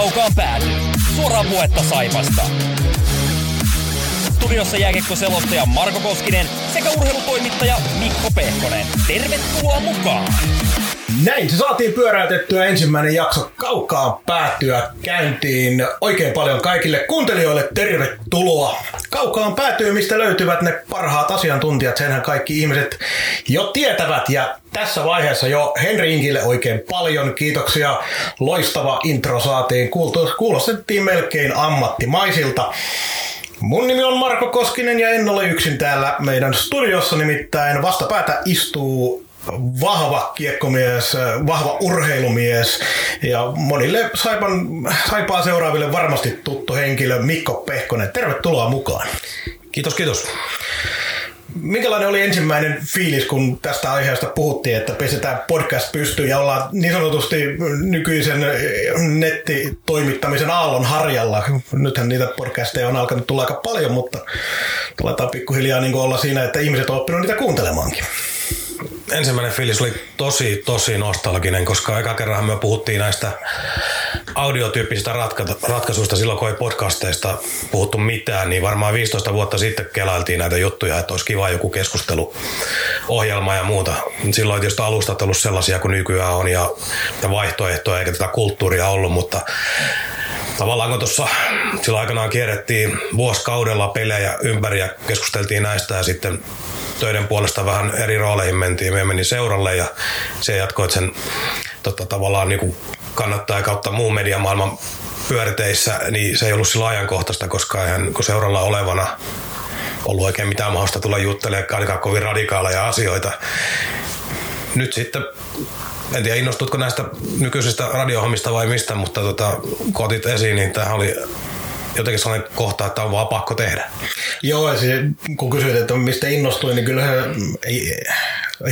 kaukaan pääty. Suoraa puhetta Saipasta. Studiossa jääkiekko-selostaja Marko Koskinen sekä urheilutoimittaja Mikko Pehkonen. Tervetuloa mukaan! Näin se saatiin pyöräytettyä ensimmäinen jakso kaukaan päätyä käyntiin. Oikein paljon kaikille kuuntelijoille tervetuloa. Kaukaan päätyy, mistä löytyvät ne parhaat asiantuntijat, senhän kaikki ihmiset jo tietävät. Ja tässä vaiheessa jo Henri Inkille oikein paljon kiitoksia. Loistava intro saatiin, kuulostettiin melkein ammattimaisilta. Mun nimi on Marko Koskinen ja en ole yksin täällä meidän studiossa, nimittäin vastapäätä istuu vahva kiekkomies, vahva urheilumies ja monille Saipan, Saipaa seuraaville varmasti tuttu henkilö Mikko Pehkonen. Tervetuloa mukaan. Kiitos, kiitos. Minkälainen oli ensimmäinen fiilis, kun tästä aiheesta puhuttiin, että pistetään podcast pystyyn ja ollaan niin sanotusti nykyisen nettitoimittamisen aallon harjalla? Nythän niitä podcasteja on alkanut tulla aika paljon, mutta tuletaan pikkuhiljaa niin olla siinä, että ihmiset on oppinut niitä kuuntelemaankin ensimmäinen fiilis oli tosi, tosi nostalginen, koska eka kerran me puhuttiin näistä audiotyyppisistä ratka- ratkaisuista silloin, kun ei podcasteista puhuttu mitään, niin varmaan 15 vuotta sitten kelailtiin näitä juttuja, että olisi kiva joku keskusteluohjelma ja muuta. Silloin tietysti alustat ollut sellaisia kuin nykyään on ja vaihtoehtoja eikä tätä kulttuuria ollut, mutta tavallaan kun tuossa silloin aikanaan kierrettiin vuosikaudella pelejä ympäri ja keskusteltiin näistä ja sitten töiden puolesta vähän eri rooleihin mentiin. Me meni seuralle ja se jatkoi sen tota, tavallaan niin kuin kannattaa kautta muun mediamaailman pyöriteissä, niin se ei ollut sillä ajankohtaista, koska eihän kun seuralla olevana ollut oikein mitään mahdollista tulla juttelemaan ainakaan kovin radikaaleja asioita. Nyt sitten en tiedä innostutko näistä nykyisistä radiohommista vai mistä, mutta tota, kun otit esiin, niin tämä oli jotenkin sellainen kohta, että on vaan pakko tehdä. Joo, siis kun kysyit, että mistä innostuin, niin kyllä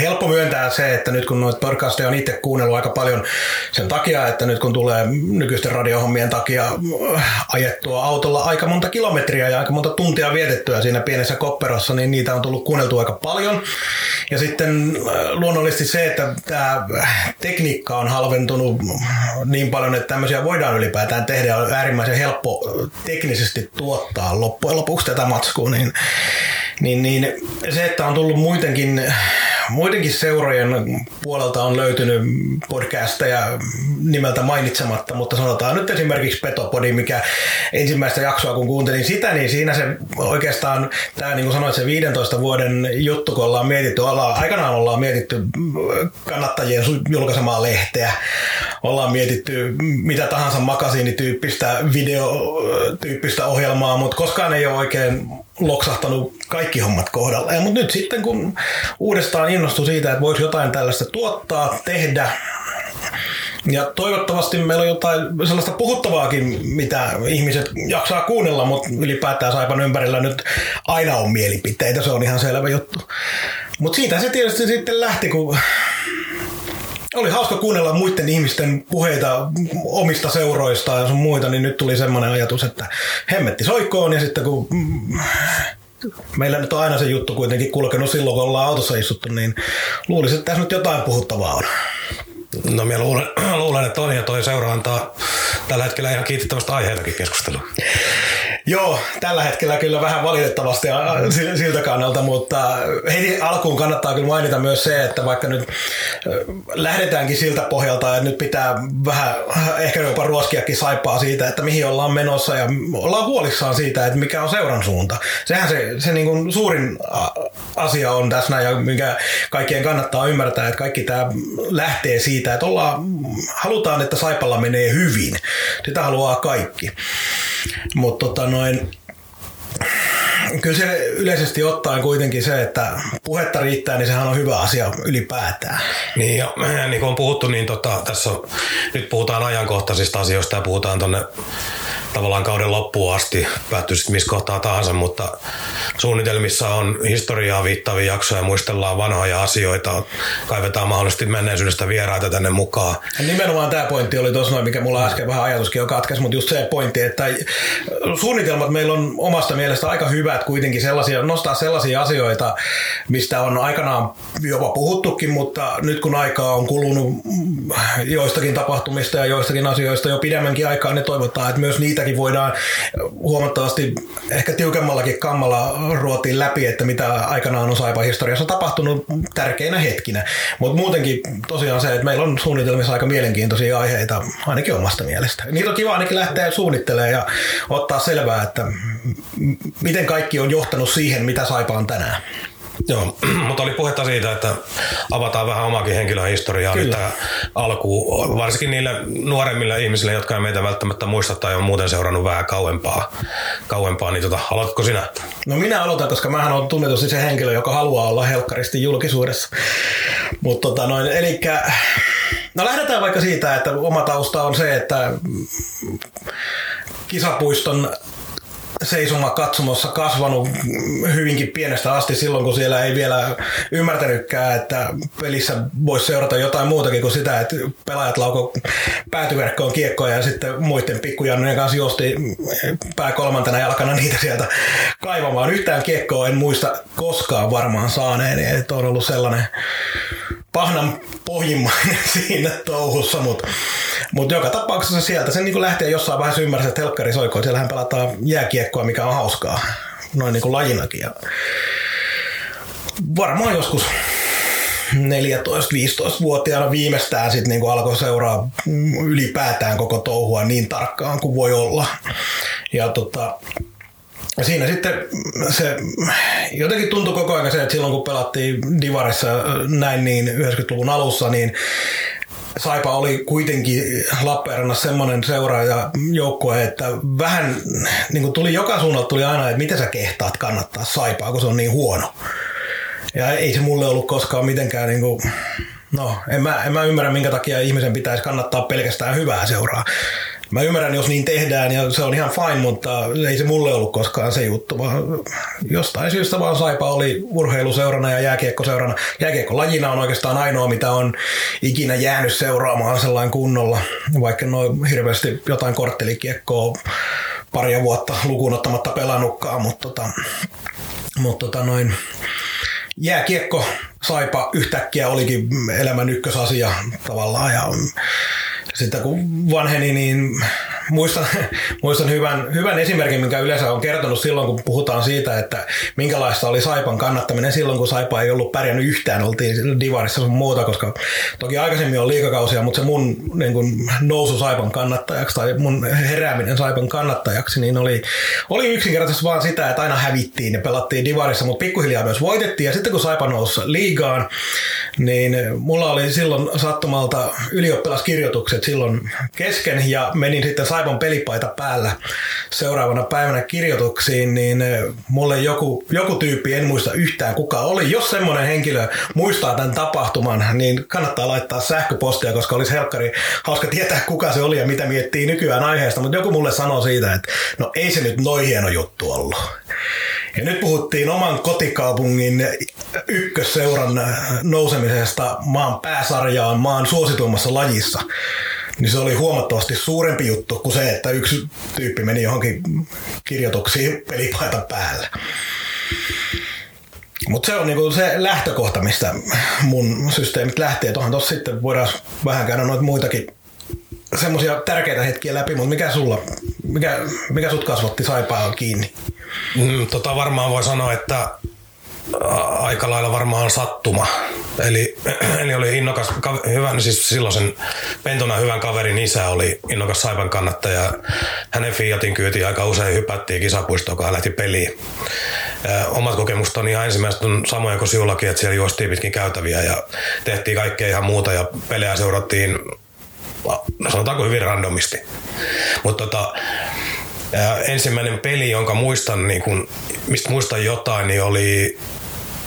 helppo myöntää se, että nyt kun noita podcasteja on itse kuunnellut aika paljon sen takia, että nyt kun tulee nykyisten radiohommien takia ajettua autolla aika monta kilometriä ja aika monta tuntia vietettyä siinä pienessä kopperossa, niin niitä on tullut kuunneltua aika paljon. Ja sitten äh, luonnollisesti se, että tämä tekniikka on halventunut niin paljon, että tämmöisiä voidaan ylipäätään tehdä on äärimmäisen helppo teknisesti tuottaa loppujen lopuksi tätä matskua, niin, niin, niin se, että on tullut muitenkin muidenkin seurojen puolelta on löytynyt podcasteja nimeltä mainitsematta, mutta sanotaan nyt esimerkiksi Petopodi, mikä ensimmäistä jaksoa kun kuuntelin sitä, niin siinä se oikeastaan, tämä niin kuin sanoit, se 15 vuoden juttu, kun ollaan mietitty, ollaan, aikanaan ollaan mietitty kannattajien julkaisemaa lehteä, ollaan mietitty mitä tahansa makasiinityyppistä videotyyppistä ohjelmaa, mutta koskaan ei ole oikein loksahtanut kaikki hommat kohdalla. Ja, mutta nyt sitten kun uudestaan innostui siitä, että voisi jotain tällaista tuottaa, tehdä, ja toivottavasti meillä on jotain sellaista puhuttavaakin, mitä ihmiset jaksaa kuunnella, mutta ylipäätään Saipan ympärillä nyt aina on mielipiteitä, se on ihan selvä juttu. Mutta siitä se tietysti sitten lähti, kun oli hauska kuunnella muiden ihmisten puheita omista seuroista ja sun muita, niin nyt tuli semmoinen ajatus, että hemmetti soikkoon ja sitten kun meillä nyt on aina se juttu kuitenkin kulkenut silloin, kun ollaan autossa istuttu, niin luulisin, että tässä nyt jotain puhuttavaa on. No minä luulen, luulen että on ja toi seura antaa tällä hetkellä ihan kiitettävästä aiheitakin keskustelua. Joo, tällä hetkellä kyllä vähän valitettavasti siltä kannalta, mutta heti alkuun kannattaa kyllä mainita myös se, että vaikka nyt lähdetäänkin siltä pohjalta, että nyt pitää vähän ehkä jopa ruoskiakin saipaa siitä, että mihin ollaan menossa ja ollaan huolissaan siitä, että mikä on seuran suunta. Sehän se, se niin kuin suurin asia on tässä ja mikä kaikkien kannattaa ymmärtää, että kaikki tämä lähtee siitä, että ollaan, halutaan, että Saipalla menee hyvin. Sitä haluaa kaikki. Mutta tota, noin, kyllä se yleisesti ottaen kuitenkin se, että puhetta riittää, niin sehän on hyvä asia ylipäätään. Niin, ja niin kuin on puhuttu, niin tota, tässä on, nyt puhutaan ajankohtaisista asioista ja puhutaan tuonne tavallaan kauden loppuun asti, päättyy sitten missä kohtaa tahansa, mutta suunnitelmissa on historiaa viittavia jaksoja, muistellaan vanhoja asioita, kaivetaan mahdollisesti menneisyydestä vieraita tänne mukaan. Ja nimenomaan tämä pointti oli tuossa mikä mulla äsken vähän ajatuskin jo katkesi, mutta just se pointti, että suunnitelmat meillä on omasta mielestä aika hyvät kuitenkin sellaisia, nostaa sellaisia asioita, mistä on aikanaan jopa puhuttukin, mutta nyt kun aikaa on kulunut joistakin tapahtumista ja joistakin asioista jo pidemmänkin aikaa, niin toivotaan, että myös niitäkin voidaan huomattavasti ehkä tiukemmallakin kammalla ruotiin läpi, että mitä aikanaan on Saipa historiassa tapahtunut tärkeinä hetkinä. Mutta muutenkin tosiaan se, että meillä on suunnitelmissa aika mielenkiintoisia aiheita, ainakin omasta mielestä. Niitä on kiva ainakin lähteä suunnittelemaan ja ottaa selvää, että miten kaikki on johtanut siihen, mitä Saipa on tänään. Joo, mutta oli puhetta siitä, että avataan vähän omakin henkilöhistoriaa nyt tähän alkuun, varsinkin niille nuoremmille ihmisille, jotka ei meitä välttämättä muista tai on muuten seurannut vähän kauempaa. kauempaa niin tota, aloitatko sinä? No minä aloitan, koska mähän on tunnetusti se henkilö, joka haluaa olla helkkaristi julkisuudessa. Mutta tota noin, eli no lähdetään vaikka siitä, että oma tausta on se, että kisapuiston seisoma katsomossa kasvanut hyvinkin pienestä asti silloin, kun siellä ei vielä ymmärtänytkään, että pelissä voisi seurata jotain muutakin kuin sitä, että pelaajat lauko päätyverkkoon kiekkoja ja sitten muiden pikkujannojen kanssa juosti pää kolmantena jalkana niitä sieltä kaivamaan. Yhtään kiekkoa en muista koskaan varmaan saaneen, että on ollut sellainen pahnan pohjimmainen siinä touhussa, mutta mut joka tapauksessa sieltä se niin lähtee jossain vaiheessa ymmärsi, että helkkari soikoo. Siellähän pelataan jääkiekkoa, mikä on hauskaa, noin niin kuin lajinakin. Ja varmaan joskus 14-15-vuotiaana viimeistään sitten niin alkoi seuraa ylipäätään koko touhua niin tarkkaan kuin voi olla. Ja tota, siinä sitten se jotenkin tuntui koko ajan se, että silloin kun pelattiin Divarissa näin niin 90-luvun alussa, niin Saipa oli kuitenkin Lappeenrannassa semmoinen seuraaja joukkue, että vähän niin kuin tuli joka suunnalta tuli aina, että miten sä kehtaat kannattaa Saipaa, kun se on niin huono. Ja ei se mulle ollut koskaan mitenkään niin kuin, no en mä, en mä ymmärrä minkä takia ihmisen pitäisi kannattaa pelkästään hyvää seuraa. Mä ymmärrän, jos niin tehdään ja se on ihan fine, mutta ei se mulle ollut koskaan se juttu, vaan jostain syystä vaan Saipa oli urheiluseurana ja jääkiekkoseurana. Jääkiekko lajina on oikeastaan ainoa, mitä on ikinä jäänyt seuraamaan sellainen kunnolla, vaikka noin hirveästi jotain korttelikiekkoa paria vuotta lukuun ottamatta pelannutkaan, mutta, tota, mutta tota noin, jääkiekko Saipa yhtäkkiä olikin elämän ykkösasia tavallaan ja sitten kun vanheni, niin muistan, muistan hyvän, hyvän esimerkin, minkä yleensä on kertonut silloin, kun puhutaan siitä, että minkälaista oli Saipan kannattaminen silloin, kun Saipa ei ollut pärjännyt yhtään, oltiin divarissa sun muuta, koska toki aikaisemmin on liikakausia, mutta se mun niin kun, nousu Saipan kannattajaksi tai mun herääminen Saipan kannattajaksi, niin oli, oli yksinkertaisesti vaan sitä, että aina hävittiin ja pelattiin divarissa, mutta pikkuhiljaa myös voitettiin. Ja sitten kun Saipa nousi liigaan, niin mulla oli silloin sattumalta ylioppilaskirjoitukset silloin kesken ja menin sitten Saipan pelipaita päällä seuraavana päivänä kirjoituksiin, niin eh, mulle joku, joku tyyppi, en muista yhtään kuka oli. Jos semmoinen henkilö muistaa tämän tapahtuman, niin kannattaa laittaa sähköpostia, koska olisi helkkari hauska tietää, kuka se oli ja mitä miettii nykyään aiheesta. Mutta joku mulle sanoi siitä, että no ei se nyt noin hieno juttu ollut. Ja nyt puhuttiin oman kotikaupungin ykkösseuran nousemisesta maan pääsarjaan maan suosituimmassa lajissa niin se oli huomattavasti suurempi juttu kuin se, että yksi tyyppi meni johonkin kirjoituksiin pelipaita päällä. Mutta se on niinku se lähtökohta, mistä mun systeemit lähtee. Tuohan tuossa sitten voidaan vähän käydä noita muitakin semmoisia tärkeitä hetkiä läpi, mutta mikä sulla, mikä, mikä sut kasvatti saipaa kiinni? Mm, tota varmaan voi sanoa, että aika lailla varmaan sattuma. Eli, eli oli innokas, hyvä, siis silloin sen pentona hyvän kaverin isä oli innokas Saipan kannattaja. Hänen Fiatin kyyti aika usein hypättiin kisapuistoon, kun hän lähti peliin. Omat kokemukset on ihan ensimmäiset on samoja kuin sinullakin, että siellä juostiin pitkin käytäviä ja tehtiin kaikkea ihan muuta ja pelejä seurattiin no sanotaanko hyvin randomisti. Mutta tota, ensimmäinen peli, jonka muistan, niin kun, mistä muistan jotain, niin oli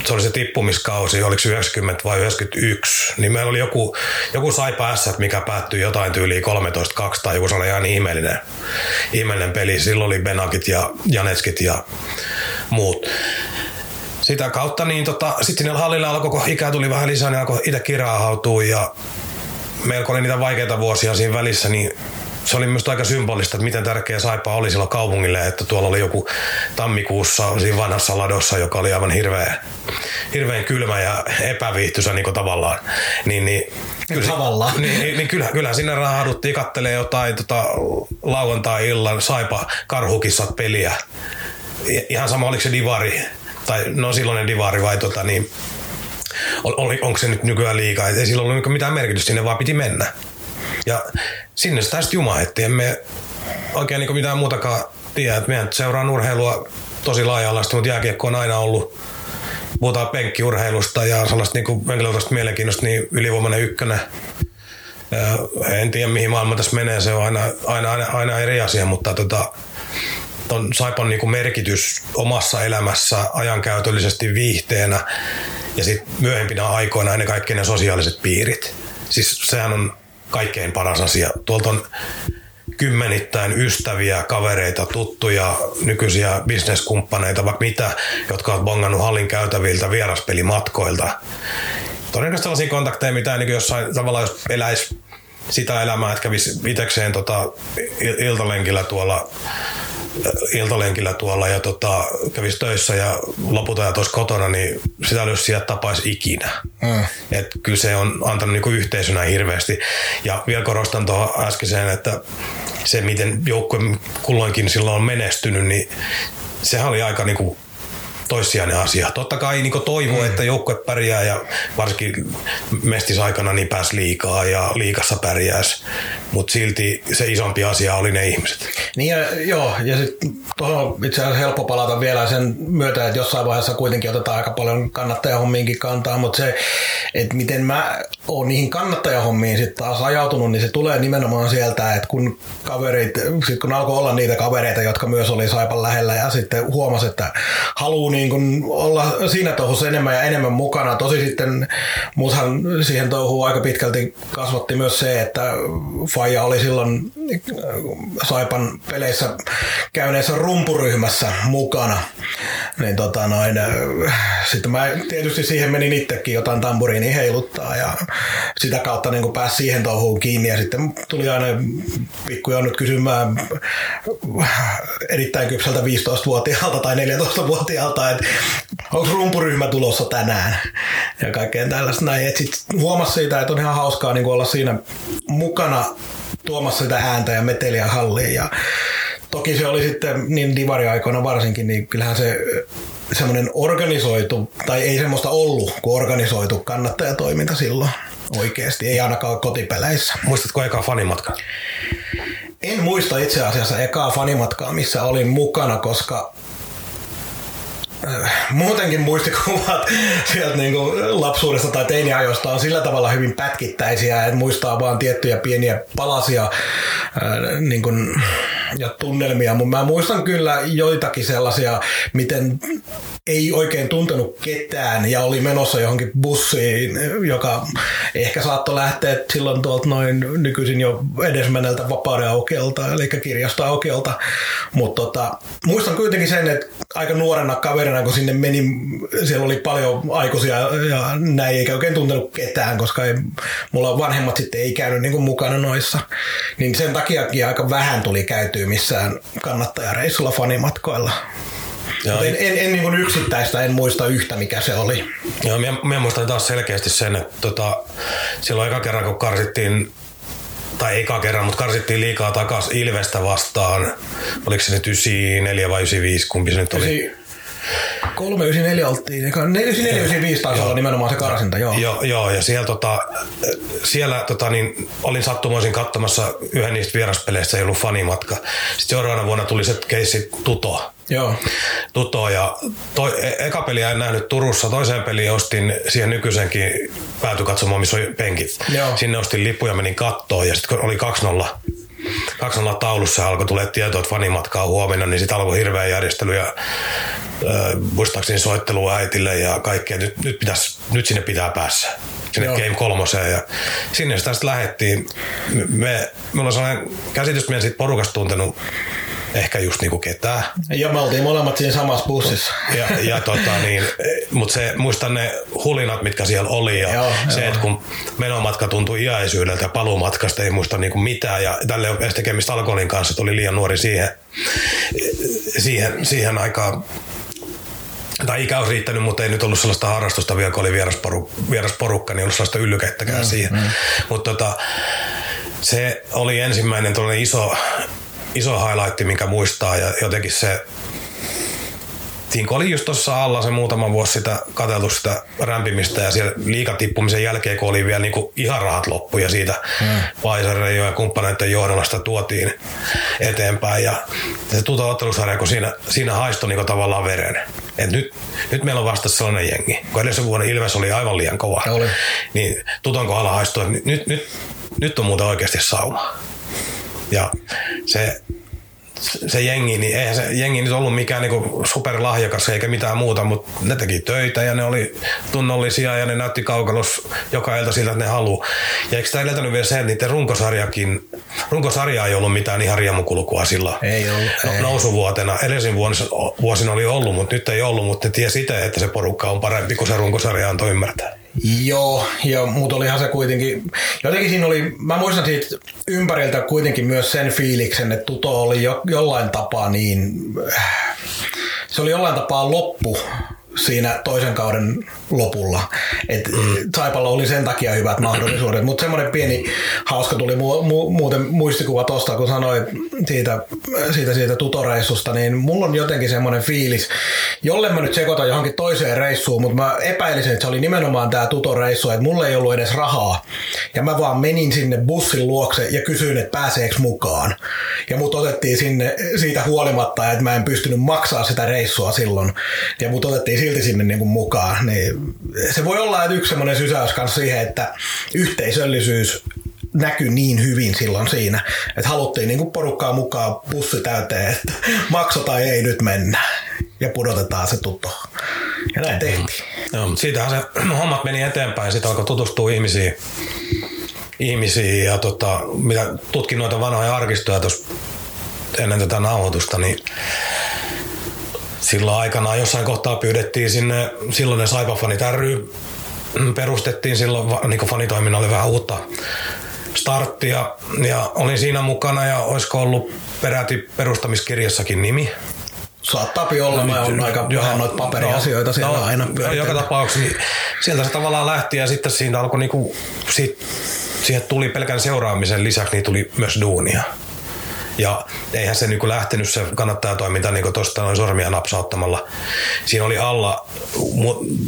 se oli se tippumiskausi, oliko 90 vai 91, niin meillä oli joku, joku Saipa S, mikä päättyi jotain tyyliin 13-2 tai joku sellainen ihan ihmeellinen, ihmeellinen peli. Silloin oli Benakit ja Janetskit ja muut. Sitä kautta niin tota, sitten sinne hallille alkoi, kun ikää tuli vähän lisää, niin alkoi itse kiraahautua ja meillä oli niitä vaikeita vuosia siinä välissä, niin se oli myös aika symbolista, että miten tärkeä Saipa oli sillä kaupungille, että tuolla oli joku tammikuussa siinä vanhassa ladossa, joka oli aivan hirveän, hirveän kylmä ja epäviihtyisä niin tavallaan. Niin, niin, kyllä, tavallaan. Niin, niin, niin kyllä, kyllä sinne rahduttiin kattelee jotain tota, lauantai-illan Saipa karhukissat peliä. Ihan sama, oliko se divari, tai no silloinen divari vai tota niin, oli, onko se nyt nykyään liikaa, ei silloin ollut mitään merkitystä, sinne vaan piti mennä. Ja sinne sitä sitten jumahettiin. Emme oikein niin mitään muutakaan tiedä. Että meidän seuraan urheilua tosi laaja-alaista, mutta jääkiekko on aina ollut puhutaan penkkiurheilusta ja sellaista niin henkilökohtaisesta mielenkiinnosta, niin ylivoimainen ykkönen. En tiedä, mihin maailma tässä menee, se on aina, aina, aina, aina eri asia, mutta tota, ton Saipan niin merkitys omassa elämässä ajankäytöllisesti viihteenä ja sitten myöhempinä aikoina ennen kaikkea ne sosiaaliset piirit. Siis sehän on kaikkein paras asia. Tuolta on kymmenittäin ystäviä, kavereita, tuttuja, nykyisiä bisneskumppaneita, vaikka mitä, jotka ovat bongannut hallin käytäviltä vieraspelimatkoilta. Todennäköisesti sellaisia kontakteja, mitä niin jossain tavalla, jos eläisi sitä elämää, että kävisi itsekseen tota, iltalenkillä tuolla iltalenkillä tuolla ja tota, kävisi töissä ja lopulta ja tuossa kotona, niin sitä olisi sieltä tapaisi ikinä. Mm. Et kyllä se on antanut niinku yhteisönä hirveästi. Ja vielä korostan tuohon äskeiseen, että se miten joukkue kulloinkin silloin on menestynyt, niin sehän oli aika niinku toissijainen asia. Totta kai niin toivoo, mm. että joukkue pärjää ja varsinkin mestisaikana niin pääsi liikaa ja liikassa pärjäisi, mutta silti se isompi asia oli ne ihmiset. Niin ja, joo, ja sitten tuohon itse asiassa helppo palata vielä sen myötä, että jossain vaiheessa kuitenkin otetaan aika paljon kannattajahommiinkin kantaa, mutta se, että miten mä oon niihin kannattajahommiin sitten taas ajautunut, niin se tulee nimenomaan sieltä, että kun kaverit, sit kun alkoi olla niitä kavereita, jotka myös oli Saipan lähellä ja sitten huomasi, että haluaa niin kuin olla siinä touhussa enemmän ja enemmän mukana. Tosi sitten muthan siihen touhuun aika pitkälti kasvatti myös se, että Faija oli silloin Saipan peleissä käyneessä rumpuryhmässä mukana. Niin tota noin, sitten mä tietysti siihen menin itsekin jotain tamburiini heiluttaa ja sitä kautta niin pääsi siihen touhuun kiinni ja sitten tuli aina pikkuja nyt kysymään erittäin kypsältä 15-vuotiaalta tai 14-vuotiaalta, että onko rumpuryhmä tulossa tänään ja kaikkea tällaista näin. Et sit huomasi siitä, että on ihan hauskaa niin olla siinä mukana tuomassa sitä ääntä ja meteliä halliin ja toki se oli sitten niin divariaikoina varsinkin, niin kyllähän se semmoinen organisoitu, tai ei semmoista ollut kuin organisoitu kannattajatoiminta silloin oikeasti, ei ainakaan kotipeleissä. Muistatko eka fanimatka? En muista itse asiassa ekaa fanimatkaa, missä olin mukana, koska muutenkin muistikuvat sieltä niin kuin lapsuudesta tai teiniajoista on sillä tavalla hyvin pätkittäisiä, että muistaa vaan tiettyjä pieniä palasia äh, niin kuin, ja tunnelmia, mutta mä muistan kyllä joitakin sellaisia, miten ei oikein tuntenut ketään ja oli menossa johonkin bussiin, joka ehkä saattoi lähteä silloin tuolta noin nykyisin jo edesmenneltä vapauden aukealta, eli kirjasta aukealta, mutta tota, muistan kuitenkin sen, että aika nuorena kaverina, kun sinne meni, siellä oli paljon aikuisia ja näin, eikä oikein tuntenut ketään, koska ei, mulla vanhemmat sitten ei käynyt niin kuin mukana noissa, niin sen takiakin aika vähän tuli käytyä missään kannattajareissulla fanimatkoilla. Joo, en, en, en niin yksittäistä, en muista yhtä mikä se oli. Joo, minä, minä muistan taas selkeästi sen, että tota, silloin eka kerran kun karsittiin tai eka kerran, mutta karsittiin liikaa takas Ilvestä vastaan. Oliko se nyt 94 vai 95, kumpi se nyt oli? 394 oltiin, 9495 taisi olla nimenomaan se karsinta, joo. Joo, joo ja siellä, tota, siellä tota, niin, olin sattumoisin katsomassa yhden niistä vieraspeleistä, ei ollut fanimatka. Sitten seuraavana vuonna tuli se keissi Tuto. Joo. Tuto ja toi, e, eka peliä en nähnyt Turussa, toiseen peliin ostin siihen nykyisenkin päätykatsomaan, missä oli penkit. Joo. Sinne ostin lippuja, menin kattoon ja sitten kun oli 2-0 2-0 taulussa alkoi tulee tietoa, että fanimatkaa huomenna, niin sitten alkoi hirveä järjestely ja äh, muistaakseni soittelu äitille ja kaikkea. Nyt, nyt, pitäisi, nyt sinne pitää päässä sinne Joo. Game kolmoseen ja sinne sitä sitten lähettiin. Me, me on sellainen käsitys, että meidän siitä porukasta tuntenut ehkä just niinku ketään. Ja me oltiin molemmat siinä samassa bussissa. Ja, ja tota niin, mutta se, muistan ne hulinat, mitkä siellä oli ja Joo, se, että kun menomatka tuntui iäisyydeltä ja paluumatkasta ei muista niinku mitään ja tälle edes tekemistä alkoholin kanssa, oli liian nuori siihen, siihen, siihen aikaan tai ikä olisi riittänyt, mutta ei nyt ollut sellaista harrastusta vielä, kun oli vierasporu, vierasporukka, niin ollut sellaista yllykettäkään mm, siihen. Mm. Mutta tota, se oli ensimmäinen iso, iso highlight, minkä muistaa ja jotenkin se Siinä kun oli just tuossa alla se muutama vuosi sitä katseltu sitä rämpimistä ja siellä liikatippumisen jälkeen, kun oli vielä niinku ihan rahat loppu ja siitä mm. Pfizer ja kumppaneiden johdolla sitä tuotiin eteenpäin ja se tuto-ottelusarja, kun siinä, siinä haistoi niinku tavallaan veren. Et nyt, nyt meillä on vasta sellainen jengi. Kun edellisen vuonna Ilves oli aivan liian kova, Oli. niin tuton kohdalla haistoi, että nyt, nyt, nyt on muuten oikeasti sauma. Ja se, se jengi, niin eihän se jengi nyt ollut mikään niinku superlahjakas eikä mitään muuta, mutta ne teki töitä ja ne oli tunnollisia ja ne näytti kaukalos joka ilta siltä, että ne halu. Ja eikö tämä edeltänyt vielä se, että niiden runkosarjakin, runkosarja ei ollut mitään ihan riemukulkua silloin Ei ollut, no, ei. nousuvuotena. Edellisin vuosina, vuosina oli ollut, mutta nyt ei ollut, mutta ne tiesi itse, että se porukka on parempi kuin se runkosarja antoi ymmärtää. Joo, ja mutta olihan se kuitenkin, jotenkin siinä oli, mä muistan siitä ympäriltä kuitenkin myös sen fiiliksen, että Tuto oli jo, jollain tapaa niin, se oli jollain tapaa loppu siinä toisen kauden lopulla. Et mm. Saipalla oli sen takia hyvät mahdollisuudet, mutta semmoinen pieni hauska tuli mu- mu- muuten muistikuva tosta, kun sanoit siitä, siitä, siitä tutoreissusta, niin mulla on jotenkin semmoinen fiilis, jolle mä nyt sekoitan johonkin toiseen reissuun, mutta mä epäilisin, että se oli nimenomaan tämä tutoreissu, että mulla ei ollut edes rahaa. Ja mä vaan menin sinne bussin luokse ja kysyin, että pääseekö mukaan. Ja mut otettiin sinne siitä huolimatta, että mä en pystynyt maksaa sitä reissua silloin. Ja mut otettiin silti sinne niin kuin mukaan. Niin se voi olla, että yksi semmoinen sysäys kanssa siihen, että yhteisöllisyys näkyi niin hyvin silloin siinä, että haluttiin niin kuin porukkaa mukaan bussi täyteen, että makso tai ei nyt mennä ja pudotetaan se tuto. Ja näin tehtiin. Joo, mutta siitähän se hommat meni eteenpäin. Sitten alkoi tutustua ihmisiin, ihmisiin ja tota, mitä tutkin noita vanhoja arkistoja tuossa ennen tätä nauhoitusta, niin silloin aikanaan jossain kohtaa pyydettiin sinne, silloin ne Saipa-fanit ry perustettiin silloin, niin fanitoiminnalle vähän uutta starttia ja olin siinä mukana ja olisiko ollut peräti perustamiskirjassakin nimi. Saattaa olla, mä oon aika vähän noita paperiasioita siellä no, aina Joka pyöritellä. tapauksessa niin sieltä se tavallaan lähti ja sitten siinä alkoi niinku, sit, siihen tuli pelkän seuraamisen lisäksi niin tuli myös duunia. Ja eihän se niinku lähtenyt se kannattajatoiminta niinku tuosta noin sormia napsauttamalla. Siinä oli alla,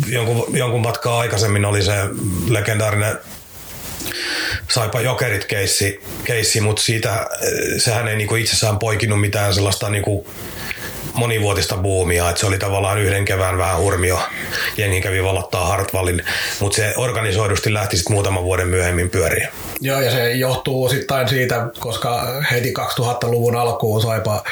jonkun, jonkun matkaa aikaisemmin oli se legendaarinen Saipa Jokerit keissi, keissi mutta siitä eh, sehän ei niinku itsessään poikinut mitään sellaista niinku monivuotista buumia, että se oli tavallaan yhden kevään vähän hurmio. Jengi kävi valottaa Hartwallin, mutta se organisoidusti lähti sitten muutaman vuoden myöhemmin pyöriin. Joo, ja se johtuu osittain siitä, koska heti 2000-luvun alkuun Saipa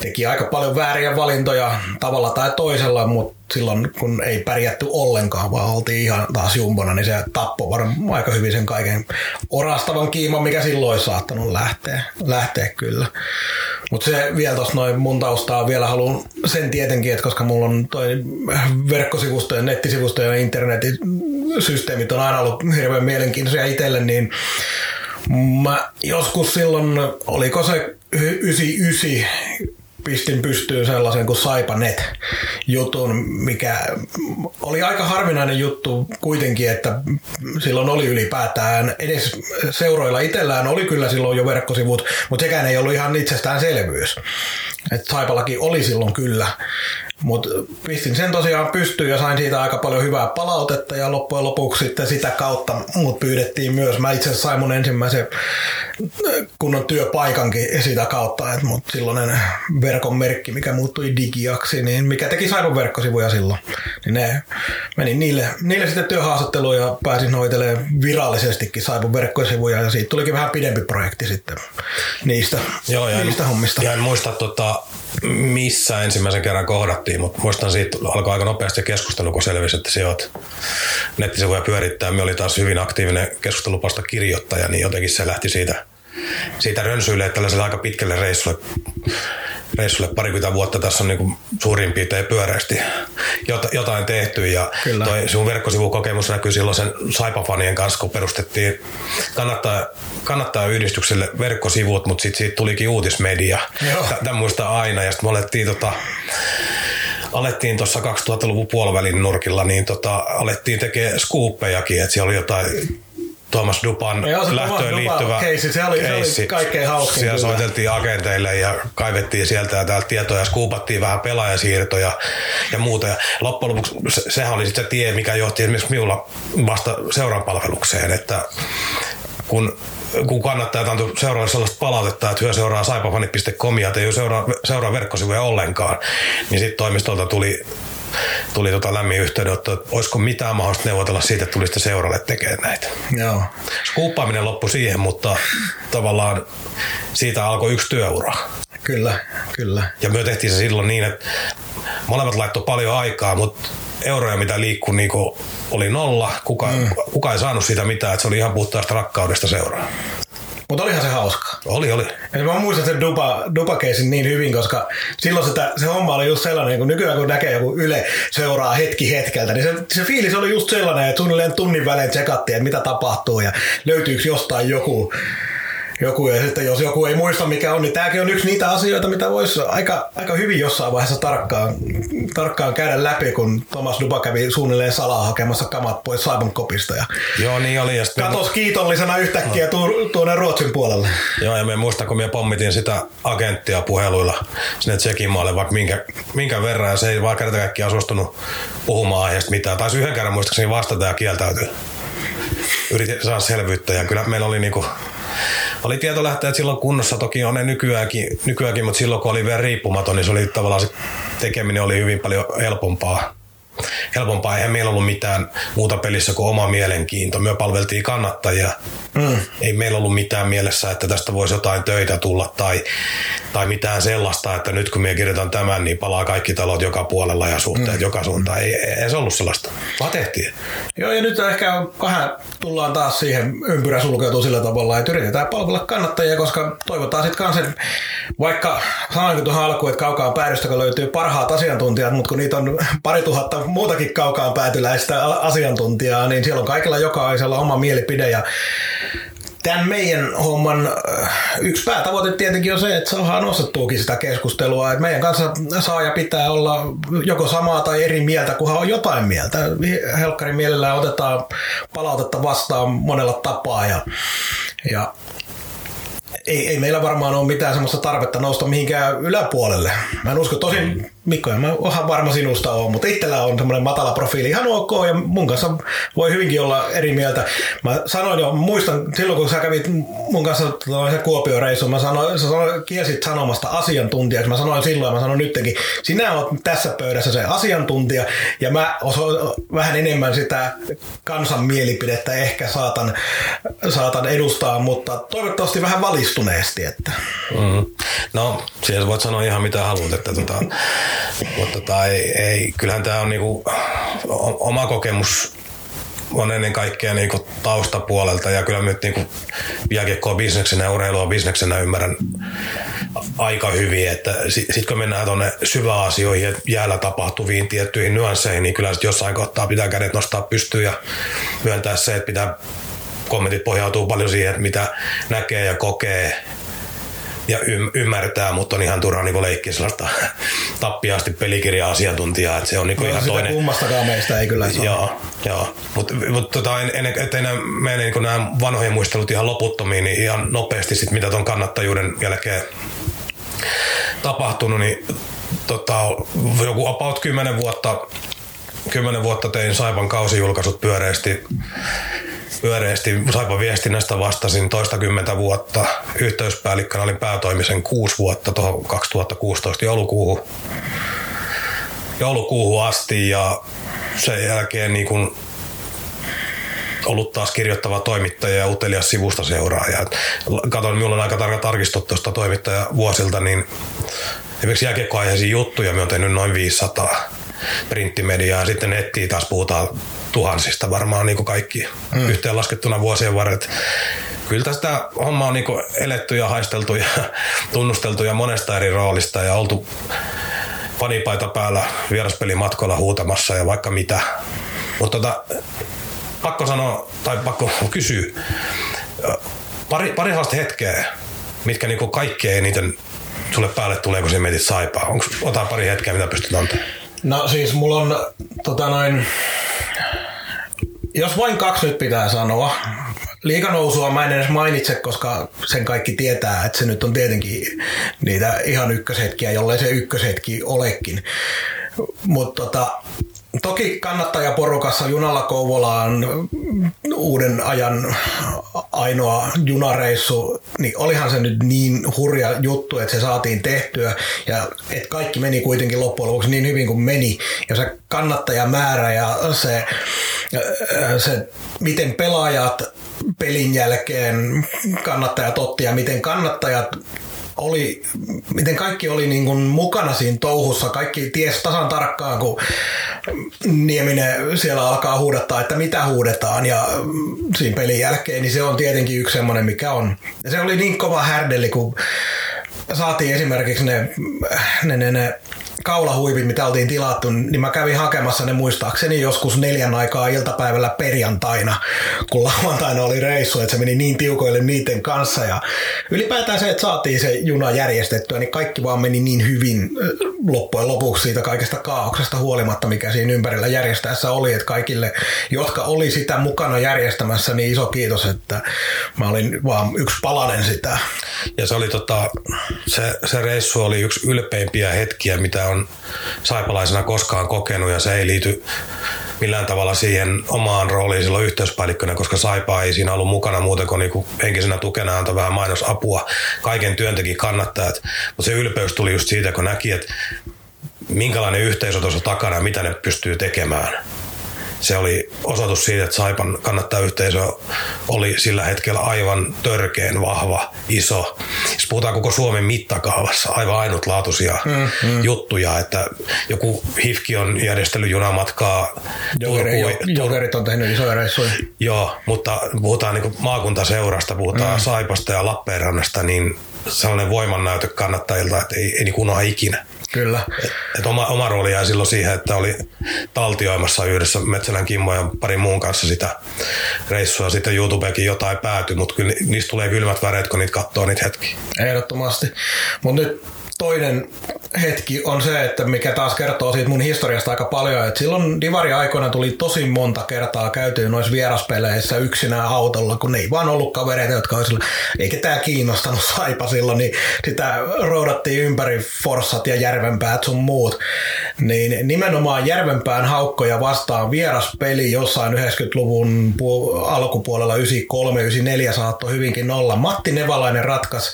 teki aika paljon vääriä valintoja tavalla tai toisella, mutta silloin kun ei pärjätty ollenkaan, vaan oltiin ihan taas jumbona, niin se tappoi varmaan aika hyvin sen kaiken orastavan kiiman, mikä silloin olisi saattanut lähteä, lähteä kyllä. Mutta se vielä tuossa noin mun taustaa vielä haluan sen tietenkin, että koska mulla on toi verkkosivustojen, nettisivustojen ja internetin systeemit on aina ollut hirveän mielenkiintoisia itselle, niin mä joskus silloin, oliko se 99, pistin pystyyn sellaisen kuin Saipanet jutun, mikä oli aika harvinainen juttu kuitenkin, että silloin oli ylipäätään edes seuroilla itsellään oli kyllä silloin jo verkkosivut, mutta sekään ei ollut ihan itsestäänselvyys. Että Saipallakin oli silloin kyllä, mutta pistin sen tosiaan pystyyn ja sain siitä aika paljon hyvää palautetta ja loppujen lopuksi sitten sitä kautta mut pyydettiin myös. Mä itse asiassa sain mun ensimmäisen kunnon työpaikankin sitä kautta, että mut silloinen verkon merkki, mikä muuttui digiaksi, niin mikä teki Saivon verkkosivuja silloin, niin ne meni niille, niille sitten työhaastatteluun ja pääsin hoitelemaan virallisestikin Saivon verkkosivuja ja siitä tulikin vähän pidempi projekti sitten niistä, Joo, ja niistä en, hommista. Ja en muista, tota, missä ensimmäisen kerran kohdattiin, mutta muistan siitä alkoi aika nopeasti keskustelu, kun selvisi, että se oot nettisivuja pyörittää. Me oli taas hyvin aktiivinen keskustelupasta kirjoittaja, niin jotenkin se lähti siitä, siitä rönsyille tällaiselle aika pitkälle reissulle reissulle parikymmentä vuotta. Tässä on niin suurin piirtein pyöreästi jotain tehty ja Kyllä. toi sun verkkosivukokemus näkyy silloin sen Saipa-fanien kanssa, kun perustettiin kannattaa, kannattaa yhdistykselle verkkosivut, mutta sitten siitä tulikin uutismedia. Tämän muista aina ja sitten me alettiin tota, alettiin tuossa 2000-luvun puolivälin nurkilla, niin tota, alettiin tekemään skuuppejakin, että siellä oli jotain Thomas Dupan Joo, lähtöön liittyvä keissi. Se oli, keissi. se oli kaikkein hauskin. Siellä kyllä. soiteltiin agenteille ja kaivettiin sieltä ja täältä tietoja, skuupattiin vähän pelaajasiirtoja ja muuta. Ja loppujen lopuksi se, sehän oli sitten se tie, mikä johti esimerkiksi minulla vasta seuran palvelukseen, että kun kun kannattaa antoi seuraavalle sellaista palautetta, että hyö seuraa saipafani.com ja ei seuraa, seuraa verkkosivuja ollenkaan, niin sitten toimistolta tuli tuli tota lämmin yhteydenotto, että olisiko mitään mahdollista neuvotella siitä, että tulisi seuralle tekemään näitä. Joo. Skuuppaaminen loppui siihen, mutta tavallaan siitä alkoi yksi työura. Kyllä, kyllä. Ja me tehtiin se silloin niin, että molemmat laittoi paljon aikaa, mutta euroja, mitä liikkui, niin oli nolla. Kuka, mm. kuka ei saanut siitä mitään, että se oli ihan puhtaasta rakkaudesta seuraa. Mutta olihan se hauska. Oli, oli. Ja mä muistan sen Dupa, dupa niin hyvin, koska silloin sitä, se homma oli just sellainen, kun nykyään kun näkee joku Yle seuraa hetki hetkeltä, niin se, se fiilis oli just sellainen, että suunnilleen tunnin välein tsekattiin, että mitä tapahtuu ja löytyykö jostain joku joku, ja sitten jos joku ei muista mikä on, niin tämäkin on yksi niitä asioita, mitä voisi aika, aika hyvin jossain vaiheessa tarkkaan, tarkkaan käydä läpi, kun Thomas Duba kävi suunnilleen salaa hakemassa kamat pois Saibon kopista. Ja Joo, niin oli. Ja katos me... kiitollisena yhtäkkiä no. tu- tuonne Ruotsin puolelle. Joo, ja me muistan, kun me pommitin sitä agenttia puheluilla sinne Tsekin maalle, vaikka minkä, minkä verran, ja se ei vaan kerta kaikkiaan suostunut puhumaan aiheesta mitään. Taisi yhden kerran muistaakseni vastata ja kieltäytyä. Yritin saada selvyyttä, ja kyllä meillä oli niinku oli tietolähteet silloin kunnossa, toki on ne nykyäänkin, nykyäänkin mutta silloin kun oli vielä riippumaton, niin se oli tavallaan se tekeminen oli hyvin paljon helpompaa helpompaa. Eihän meillä ollut mitään muuta pelissä kuin oma mielenkiinto. Me palveltiin kannattajia. Mm. Ei meillä ollut mitään mielessä, että tästä voisi jotain töitä tulla tai, tai mitään sellaista, että nyt kun me kirjoitan tämän, niin palaa kaikki talot joka puolella ja suhteet mm. joka suuntaan. Ei, ei, se ollut sellaista. Vaan tehtiin. Joo, ja nyt ehkä vähän tullaan taas siihen ympyrä sulkeutuu sillä tavalla, että yritetään palvella kannattajia, koska toivotaan sitten kanssa, vaikka sanoinko tuohon alkuun, että kaukaa päädystä löytyy parhaat asiantuntijat, mutta kun niitä on pari tuhatta muutakin kaukaan päätyläistä asiantuntijaa, niin siellä on kaikilla jokaisella oma mielipide ja tämän meidän homman äh, yksi päätavoite tietenkin on se, että saadaan nostettuukin sitä keskustelua. Että meidän kanssa saa ja pitää olla joko samaa tai eri mieltä, kunhan on jotain mieltä. Helkkarin mielellään otetaan palautetta vastaan monella tapaa ja, ja ei, ei meillä varmaan ole mitään semmoista tarvetta nousta mihinkään yläpuolelle. Mä en usko, tosin Mikko, en mä oonhan varma sinusta on, mutta itsellä on semmoinen matala profiili ihan ok ja mun kanssa voi hyvinkin olla eri mieltä. Mä sanoin jo, muistan silloin kun sä kävit mun kanssa se Kuopion reissu, mä sanoin, sä sanoin, kiesit sanomasta asiantuntijaksi. Mä sanoin silloin, mä sanoin nytkin, sinä oot tässä pöydässä se asiantuntija ja mä osoin vähän enemmän sitä kansan mielipidettä ehkä saatan, saatan edustaa, mutta toivottavasti vähän valistuneesti. Että. Mm. No, siellä voit sanoa ihan mitä haluat, että tota, mutta tota, ei, ei, kyllähän tämä on niinku, oma kokemus on ennen kaikkea niinku taustapuolelta. Ja kyllä nyt niinku jääkiekkoa bisneksenä ja urheilua bisneksenä ymmärrän aika hyvin, että sitten sit kun mennään tuonne syväasioihin ja jäällä tapahtuviin tiettyihin nyansseihin, niin kyllä sitten jossain kohtaa pitää kädet nostaa pystyyn ja myöntää se, että pitää kommentit pohjautuu paljon siihen, että mitä näkee ja kokee ja ymmärtää, mutta on ihan turha niin leikkiä sellaista tappiasti pelikirja-asiantuntijaa, että se on niin no, ihan toinen. kummastakaan meistä ei kyllä saa. Joo, joo. mutta mut, tota, en, en, ettei nämä, mene niin nämä vanhojen muistelut ihan loputtomiin, niin ihan nopeasti sit, mitä tuon kannattajuuden jälkeen tapahtunut, niin tota, joku about 10 vuotta, 10 vuotta tein Saipan kausijulkaisut pyöreästi pyöreästi Saipa viestinnästä vastasin toista kymmentä vuotta. Yhteyspäällikkönä olin päätoimisen kuusi vuotta tuohon 2016 joulukuuhun, joulukuuhun asti ja sen jälkeen niin kun ollut taas kirjoittava toimittaja ja utelias sivusta seuraaja. Katon, minulla on aika tarkka tarkistot tuosta toimittajavuosilta, niin esimerkiksi jääkiekkoaiheisiin juttuja me on tehnyt noin 500 printtimediaa ja sitten nettiin taas puhutaan tuhansista varmaan niin kuin kaikki mm. yhteenlaskettuna vuosien varret. kyllä tästä homma on niin eletty ja haisteltu ja tunnusteltu ja monesta eri roolista ja oltu fanipaita päällä vieraspelimatkoilla huutamassa ja vaikka mitä. Mutta tota, pakko sanoa, tai pakko kysyä, pari, pari sellaista hetkeä, mitkä niinku kaikkein eniten sulle päälle tulee, kun sä mietit saipaa. Onko, pari hetkeä, mitä pystyt antamaan? No siis mulla on tota noin, jos vain kaksi nyt pitää sanoa, liikanousua mä en edes mainitse, koska sen kaikki tietää, että se nyt on tietenkin niitä ihan ykköshetkiä, jollei se ykköshetki olekin. Mutta tota, Toki kannattajaporukassa junalla Kouvolaan uuden ajan ainoa junareissu, niin olihan se nyt niin hurja juttu, että se saatiin tehtyä ja että kaikki meni kuitenkin loppujen lopuksi niin hyvin kuin meni. Ja se kannattajamäärä ja se, se miten pelaajat pelin jälkeen kannattajat otti ja miten kannattajat oli, miten kaikki oli niin kuin mukana siinä touhussa. Kaikki ties tasan tarkkaan, kun Nieminen siellä alkaa huudattaa, että mitä huudetaan ja siinä pelin jälkeen, niin se on tietenkin yksi semmoinen, mikä on. Ja se oli niin kova härdeli, kun saatiin esimerkiksi ne, ne, ne, ne kaulahuivit, mitä oltiin tilattu, niin mä kävin hakemassa ne muistaakseni joskus neljän aikaa iltapäivällä perjantaina, kun lauantaina oli reissu, että se meni niin tiukoille niiden kanssa. Ja ylipäätään se, että saatiin se juna järjestettyä, niin kaikki vaan meni niin hyvin loppujen lopuksi siitä kaikesta kaauksesta huolimatta, mikä siinä ympärillä järjestäessä oli, että kaikille, jotka oli sitä mukana järjestämässä, niin iso kiitos, että mä olin vaan yksi palanen sitä. Ja se oli tota, se, se reissu oli yksi ylpeimpiä hetkiä, mitä on on saipalaisena koskaan kokenut ja se ei liity millään tavalla siihen omaan rooliin silloin yhteyspäällikkönä, koska Saipa ei siinä ollut mukana muuten kuin niinku henkisenä tukena antoi vähän mainosapua. Kaiken työnteki kannattajat. Mutta se ylpeys tuli just siitä, kun näki, että minkälainen yhteisö tuossa takana ja mitä ne pystyy tekemään se oli osoitus siitä, että Saipan kannattajayhteisö oli sillä hetkellä aivan törkeen vahva, iso. Jos puhutaan koko Suomen mittakaavassa, aivan ainutlaatuisia mm, mm. juttuja, että joku Hifki on järjestellyt junamatkaa. Jokeri, jo, jokerit on tehnyt isoja reissuja. Joo, mutta puhutaan niin maakuntaseurasta, puhutaan mm. Saipasta ja Lappeenrannasta, niin sellainen voimannäytö kannattajilta, että ei, ei niin unoha ikinä. Kyllä. Et, et oma, oma rooli jäi silloin siihen, että oli taltioimassa yhdessä Metsälän Kimmo ja parin muun kanssa sitä reissua. Sitten YouTubekin jotain päätyi, mutta kyllä niistä tulee kylmät väreet, kun niitä katsoo niitä hetkiä. Ehdottomasti. Mutta nyt toinen hetki on se, että mikä taas kertoo siitä mun historiasta aika paljon, että silloin Divari-aikoina tuli tosi monta kertaa käytyä noissa vieraspeleissä yksinään autolla, kun ei vaan ollut kavereita, jotka olisivat, eikä tämä kiinnostanut saipa silloin, niin sitä roudattiin ympäri Forssat ja Järvenpäät sun muut. Niin nimenomaan Järvenpään haukkoja vastaan vieraspeli jossain 90-luvun alkupuolella 93-94 saattoi hyvinkin olla. Matti Nevalainen ratkas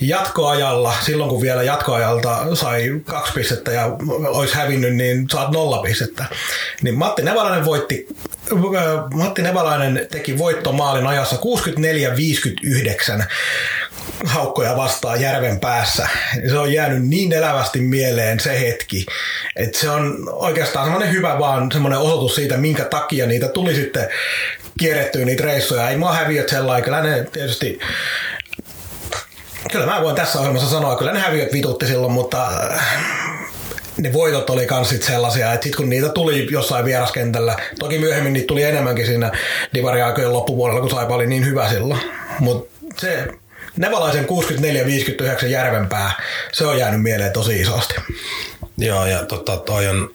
jatkoajalla, silloin kun vielä jatko jatkoajalta sai kaksi pistettä ja olisi hävinnyt, niin saat nolla pistettä. Niin Matti Nevalainen voitti äh, Matti Nevalainen teki voittomaalin ajassa 64-59 haukkoja vastaan järven päässä. Se on jäänyt niin elävästi mieleen se hetki, että se on oikeastaan semmoinen hyvä vaan semmoinen osoitus siitä, minkä takia niitä tuli sitten kierrettyä niitä reissuja. Ei mua häviöt sellainen, kyllä ne tietysti Kyllä mä voin tässä ohjelmassa sanoa, kyllä ne häviöt vitutti silloin, mutta äh, ne voitot oli kans sit sellaisia, että sit kun niitä tuli jossain vieraskentällä, toki myöhemmin niitä tuli enemmänkin siinä divariaikojen loppupuolella, kun Saipa oli niin hyvä silloin. Mutta se Nevalaisen 64-59 Järvenpää, se on jäänyt mieleen tosi isosti. Joo, ja tota, toi on,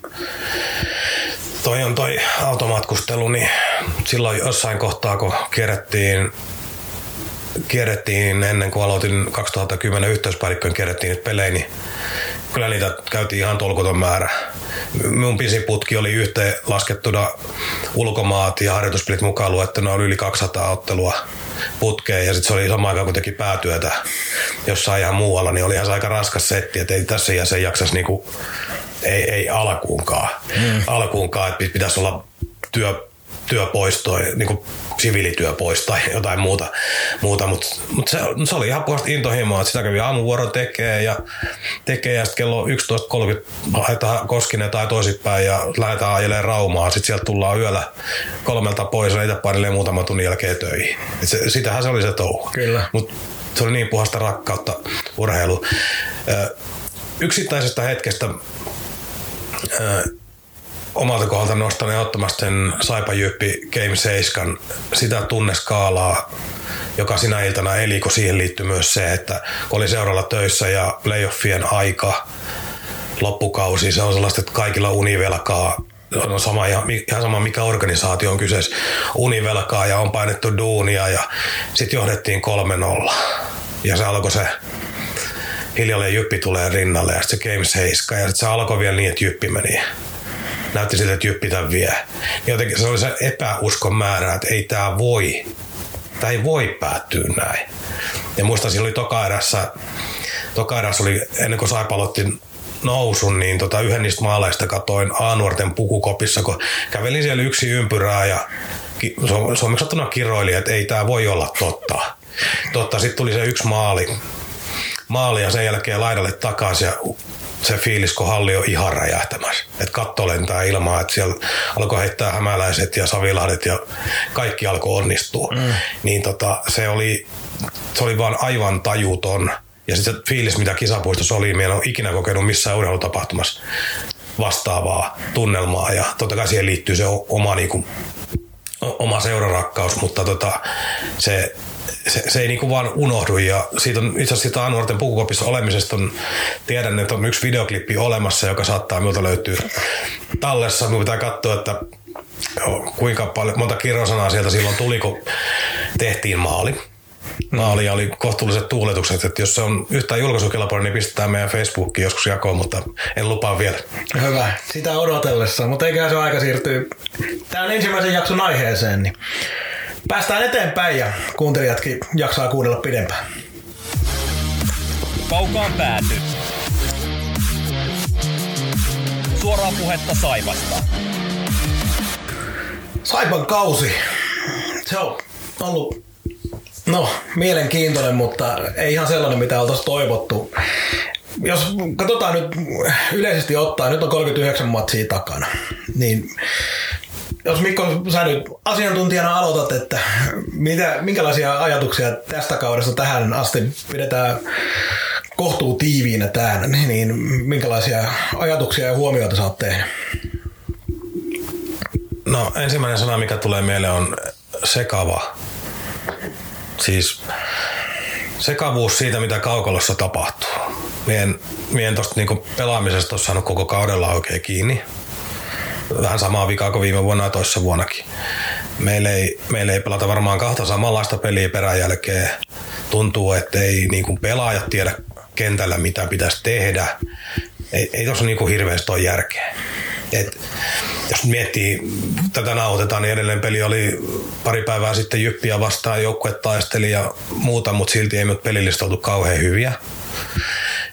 toi on toi automaatkustelu, niin silloin jossain kohtaa, kun kierrettiin kierrettiin ennen kuin aloitin 2010 yhteyspäällikköön kierrettiin niitä pelejä, niin kyllä niitä käytiin ihan tolkuton määrä. Mun pisin putki oli yhteen laskettuna ulkomaat ja harjoituspelit mukaan luettuna oli yli 200 ottelua putkeen ja sitten se oli sama aikaan kun teki päätyötä jossain ihan muualla, niin oli ihan aika raskas setti, että ei tässä iässä jaksaisi niinku, ei, ei alkuunkaan, mm. alkuunkaan, että pitäisi olla työ, työpoistoja, niin siviilityö pois tai jotain muuta, muuta. mutta mut se, se, oli ihan puhasta intohimoa, että sitä kävi aamuvuoro tekee ja tekee ja sitten kello 11.30 haetaan Koskinen tai toisinpäin ja lähdetään ajelemaan Raumaa, sitten sieltä tullaan yöllä kolmelta pois ja itse muutaman tunnin jälkeen töihin. Et se, sitähän se oli se touhu. Kyllä. Mut se oli niin puhasta rakkautta urheilu. Yksittäisestä hetkestä omalta kohdalta nostan ehdottomasti sen Saipa Jyppi Game 7, sitä tunneskaalaa, joka sinä iltana eli, kun siihen liittyy myös se, että kun oli seuralla töissä ja playoffien aika, loppukausi, se on sellaista, että kaikilla univelkaa, on sama, ihan, ihan sama mikä organisaatio on kyseessä, univelkaa ja on painettu duunia ja sitten johdettiin 3-0. Ja se alkoi se hiljalleen Jyppi tulee rinnalle ja sitten se Game 7 ja sitten se alkoi vielä niin, että Jyppi meni näytti siltä, että Jyppi tämän vie. Jotenkin se oli se epäuskon määrä, että ei tämä voi, tämä ei voi päättyä näin. Ja muistan, siinä oli toka erässä, toka erässä oli, ennen kuin Saipa aloitti nousun, niin tota, yhden niistä maaleista katoin A-nuorten pukukopissa, kun kävelin siellä yksi ympyrää ja suomeksi sattuna kiroili, että ei tämä voi olla totta. Totta, sitten tuli se yksi maali, maali ja sen jälkeen laidalle takaisin ja se fiilis, kun halli on ihan räjähtämässä. Että katto lentää ilmaa, että siellä alkoi heittää hämäläiset ja savilahdet ja kaikki alkoi onnistua. Mm. Niin tota, se oli, se oli vaan aivan tajuton. Ja sitten se fiilis, mitä kisapuistossa oli, meillä on ikinä kokenut missään urheilutapahtumassa vastaavaa tunnelmaa. Ja totta kai siihen liittyy se oma, niin kuin, oma seurarakkaus, mutta tota, se se, se ei niinku vaan unohdu ja siitä on itse asiassa sitä nuorten pukukopissa olemisesta on, tiedän, että on yksi videoklippi olemassa, joka saattaa minulta löytyä tallessa. Minun pitää katsoa, että kuinka paljon, monta kirjosanaa sieltä silloin tuli, kun tehtiin maali. Maali oli kohtuulliset tuuletukset, että jos se on yhtään julkaisukelpoinen, niin pistetään meidän Facebookiin joskus jakoon, mutta en lupaa vielä. Hyvä, sitä odotellessa, mutta eiköhän se aika siirtyy tämän ensimmäisen jakson aiheeseen, niin päästään eteenpäin ja kuuntelijatkin jaksaa kuunnella pidempään. Kaukaan pääty. Suoraa puhetta Saipasta. Saipan kausi. Se on ollut no, mielenkiintoinen, mutta ei ihan sellainen, mitä oltaisiin toivottu. Jos katsotaan nyt yleisesti ottaen, nyt on 39 matsia takana, niin jos Mikko, sä nyt asiantuntijana aloitat, että mitä, minkälaisia ajatuksia tästä kaudesta tähän asti pidetään kohtuu tiiviinä täällä, niin minkälaisia ajatuksia ja huomioita sä oot tehnyt? No ensimmäinen sana, mikä tulee mieleen on sekava. Siis sekavuus siitä, mitä kaukalossa tapahtuu. Mien, mien tosta niinku pelaamisesta on saanut koko kaudella oikein kiinni vähän samaa vikaa kuin viime vuonna ja toissa vuonnakin. Meillä ei, meillä ei pelata varmaan kahta samanlaista peliä peräjälkeen. Tuntuu, että ei niin kuin pelaajat tiedä kentällä, mitä pitäisi tehdä. Ei, ei tuossa niin hirveästi ole järkeä. Et, jos miettii, tätä nauhoitetaan, niin edelleen peli oli pari päivää sitten Jyppiä vastaan, joukkue taisteli ja muuta, mutta silti ei nyt pelillistä oltu kauhean hyviä.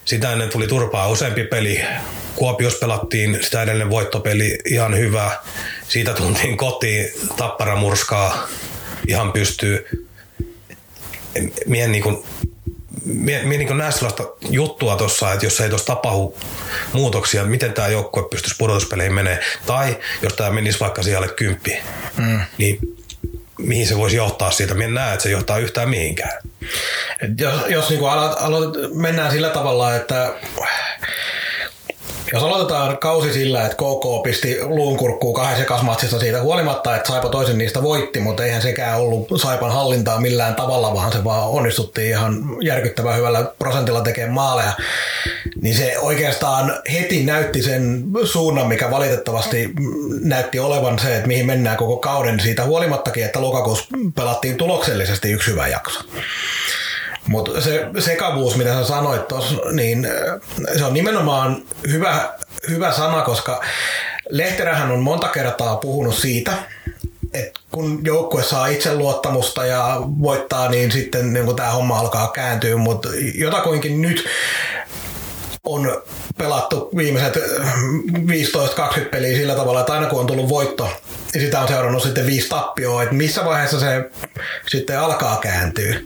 Sitä ennen tuli turpaa useampi peli. Kuopios pelattiin sitä edellinen voittopeli ihan hyvä. Siitä tuntiin kotiin, tappara murskaa ihan pystyy. Mien niin kuin, mie, mie niin näe sellaista juttua tuossa, että jos ei tuossa tapahdu muutoksia, miten tämä joukkue pystyisi pudotuspeleihin menee, tai jos tämä menisi vaikka siellä kymppi, mm. niin mihin se voisi johtaa siitä. Minä en näe, että se johtaa yhtään mihinkään. Et jos jos niin aloit, aloit, mennään sillä tavalla, että jos aloitetaan kausi sillä, että KK pisti luunkurkkuun kahdessa ekasmatsista siitä huolimatta, että Saipa toisen niistä voitti, mutta eihän sekään ollut Saipan hallintaa millään tavalla, vaan se vaan onnistuttiin ihan järkyttävän hyvällä prosentilla tekemään maaleja. Niin se oikeastaan heti näytti sen suunnan, mikä valitettavasti näytti olevan se, että mihin mennään koko kauden siitä huolimattakin, että lokakuussa pelattiin tuloksellisesti yksi hyvä jakso. Mutta se sekavuus, mitä sä sanoit tuossa, niin se on nimenomaan hyvä, hyvä sana, koska Lehterähän on monta kertaa puhunut siitä, että kun joukkue saa itseluottamusta ja voittaa, niin sitten niin tämä homma alkaa kääntyä, mutta jotakuinkin nyt on pelattu viimeiset 15-20 peliä sillä tavalla, että aina kun on tullut voitto sitä on seurannut sitten viisi tappioa, että missä vaiheessa se sitten alkaa kääntyä.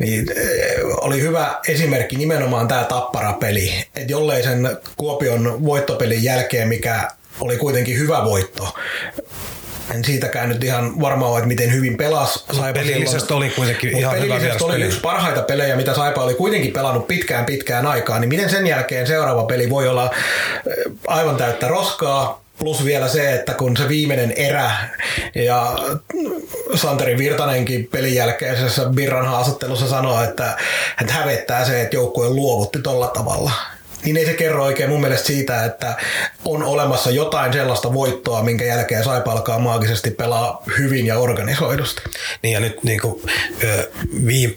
Niin eh, oli hyvä esimerkki nimenomaan tämä Tappara-peli, että jollei sen Kuopion voittopelin jälkeen, mikä oli kuitenkin hyvä voitto, en siitäkään nyt ihan varma ole, että miten hyvin pelas Saipa Pelillisesti oli kuitenkin ihan hyvä pelillisesti oli yksi parhaita pelejä, mitä Saipa oli kuitenkin pelannut pitkään pitkään aikaan, niin miten sen jälkeen seuraava peli voi olla eh, aivan täyttä roskaa, Plus vielä se, että kun se viimeinen erä ja Santeri Virtanenkin pelin jälkeisessä Birran haastattelussa sanoi, että hän hävettää se, että joukkue luovutti tolla tavalla niin ei se kerro oikein mun mielestä siitä, että on olemassa jotain sellaista voittoa, minkä jälkeen Saipa alkaa maagisesti pelaa hyvin ja organisoidusti. Niin ja nyt niin kuin,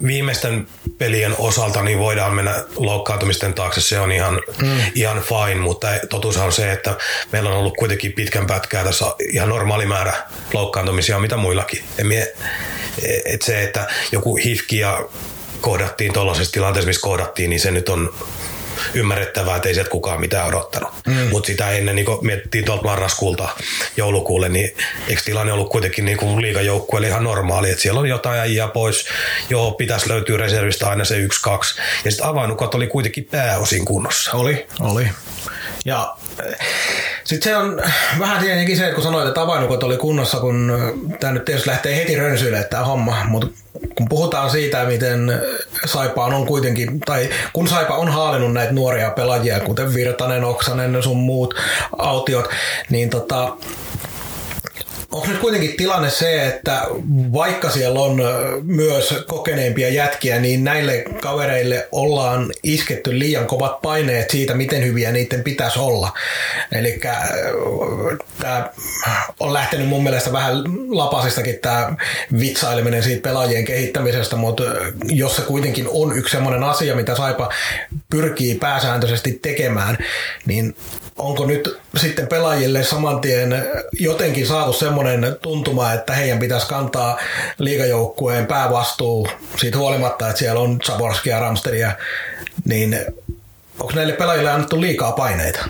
viimeisten pelien osalta niin voidaan mennä loukkaantumisten taakse, se on ihan, mm. ihan fine, mutta totuus on se, että meillä on ollut kuitenkin pitkän pätkää tässä ihan normaali määrä loukkaantumisia, mitä muillakin. Mie, et se, että joku hifki ja kohdattiin tuollaisessa tilanteessa, missä kohdattiin, niin se nyt on ymmärrettävää, että ei sieltä kukaan mitään odottanut. Mm. Mutta sitä ennen niin miettii tuolta marraskuulta joulukuulle, niin eikö tilanne ollut kuitenkin niin liikajoukkueelle ihan normaali, että siellä on jotain äijää pois, joo, pitäisi löytyä reservistä aina se yksi, kaksi. Ja sitten avainukat oli kuitenkin pääosin kunnossa. Oli, oli. Ja sitten se on vähän tietenkin se, että kun sanoit, että avainukot oli kunnossa, kun tämä nyt tietysti lähtee heti rönsyille tämä homma, mutta kun puhutaan siitä, miten Saipa on kuitenkin, tai kun Saipa on haalinnut näitä nuoria pelaajia, kuten Virtanen, Oksanen, sun muut autiot, niin tota, onko nyt kuitenkin tilanne se, että vaikka siellä on myös kokeneempia jätkiä, niin näille kavereille ollaan isketty liian kovat paineet siitä, miten hyviä niiden pitäisi olla. Eli tämä on lähtenyt mun mielestä vähän lapasistakin tämä vitsaileminen siitä pelaajien kehittämisestä, mutta jos se kuitenkin on yksi sellainen asia, mitä Saipa pyrkii pääsääntöisesti tekemään, niin onko nyt sitten pelaajille saman tien jotenkin saatu semmoinen tuntuma, että heidän pitäisi kantaa liigajoukkueen päävastuu siitä huolimatta, että siellä on Zaborskia ja Ramsteria, niin onko näille pelaajille annettu liikaa paineita?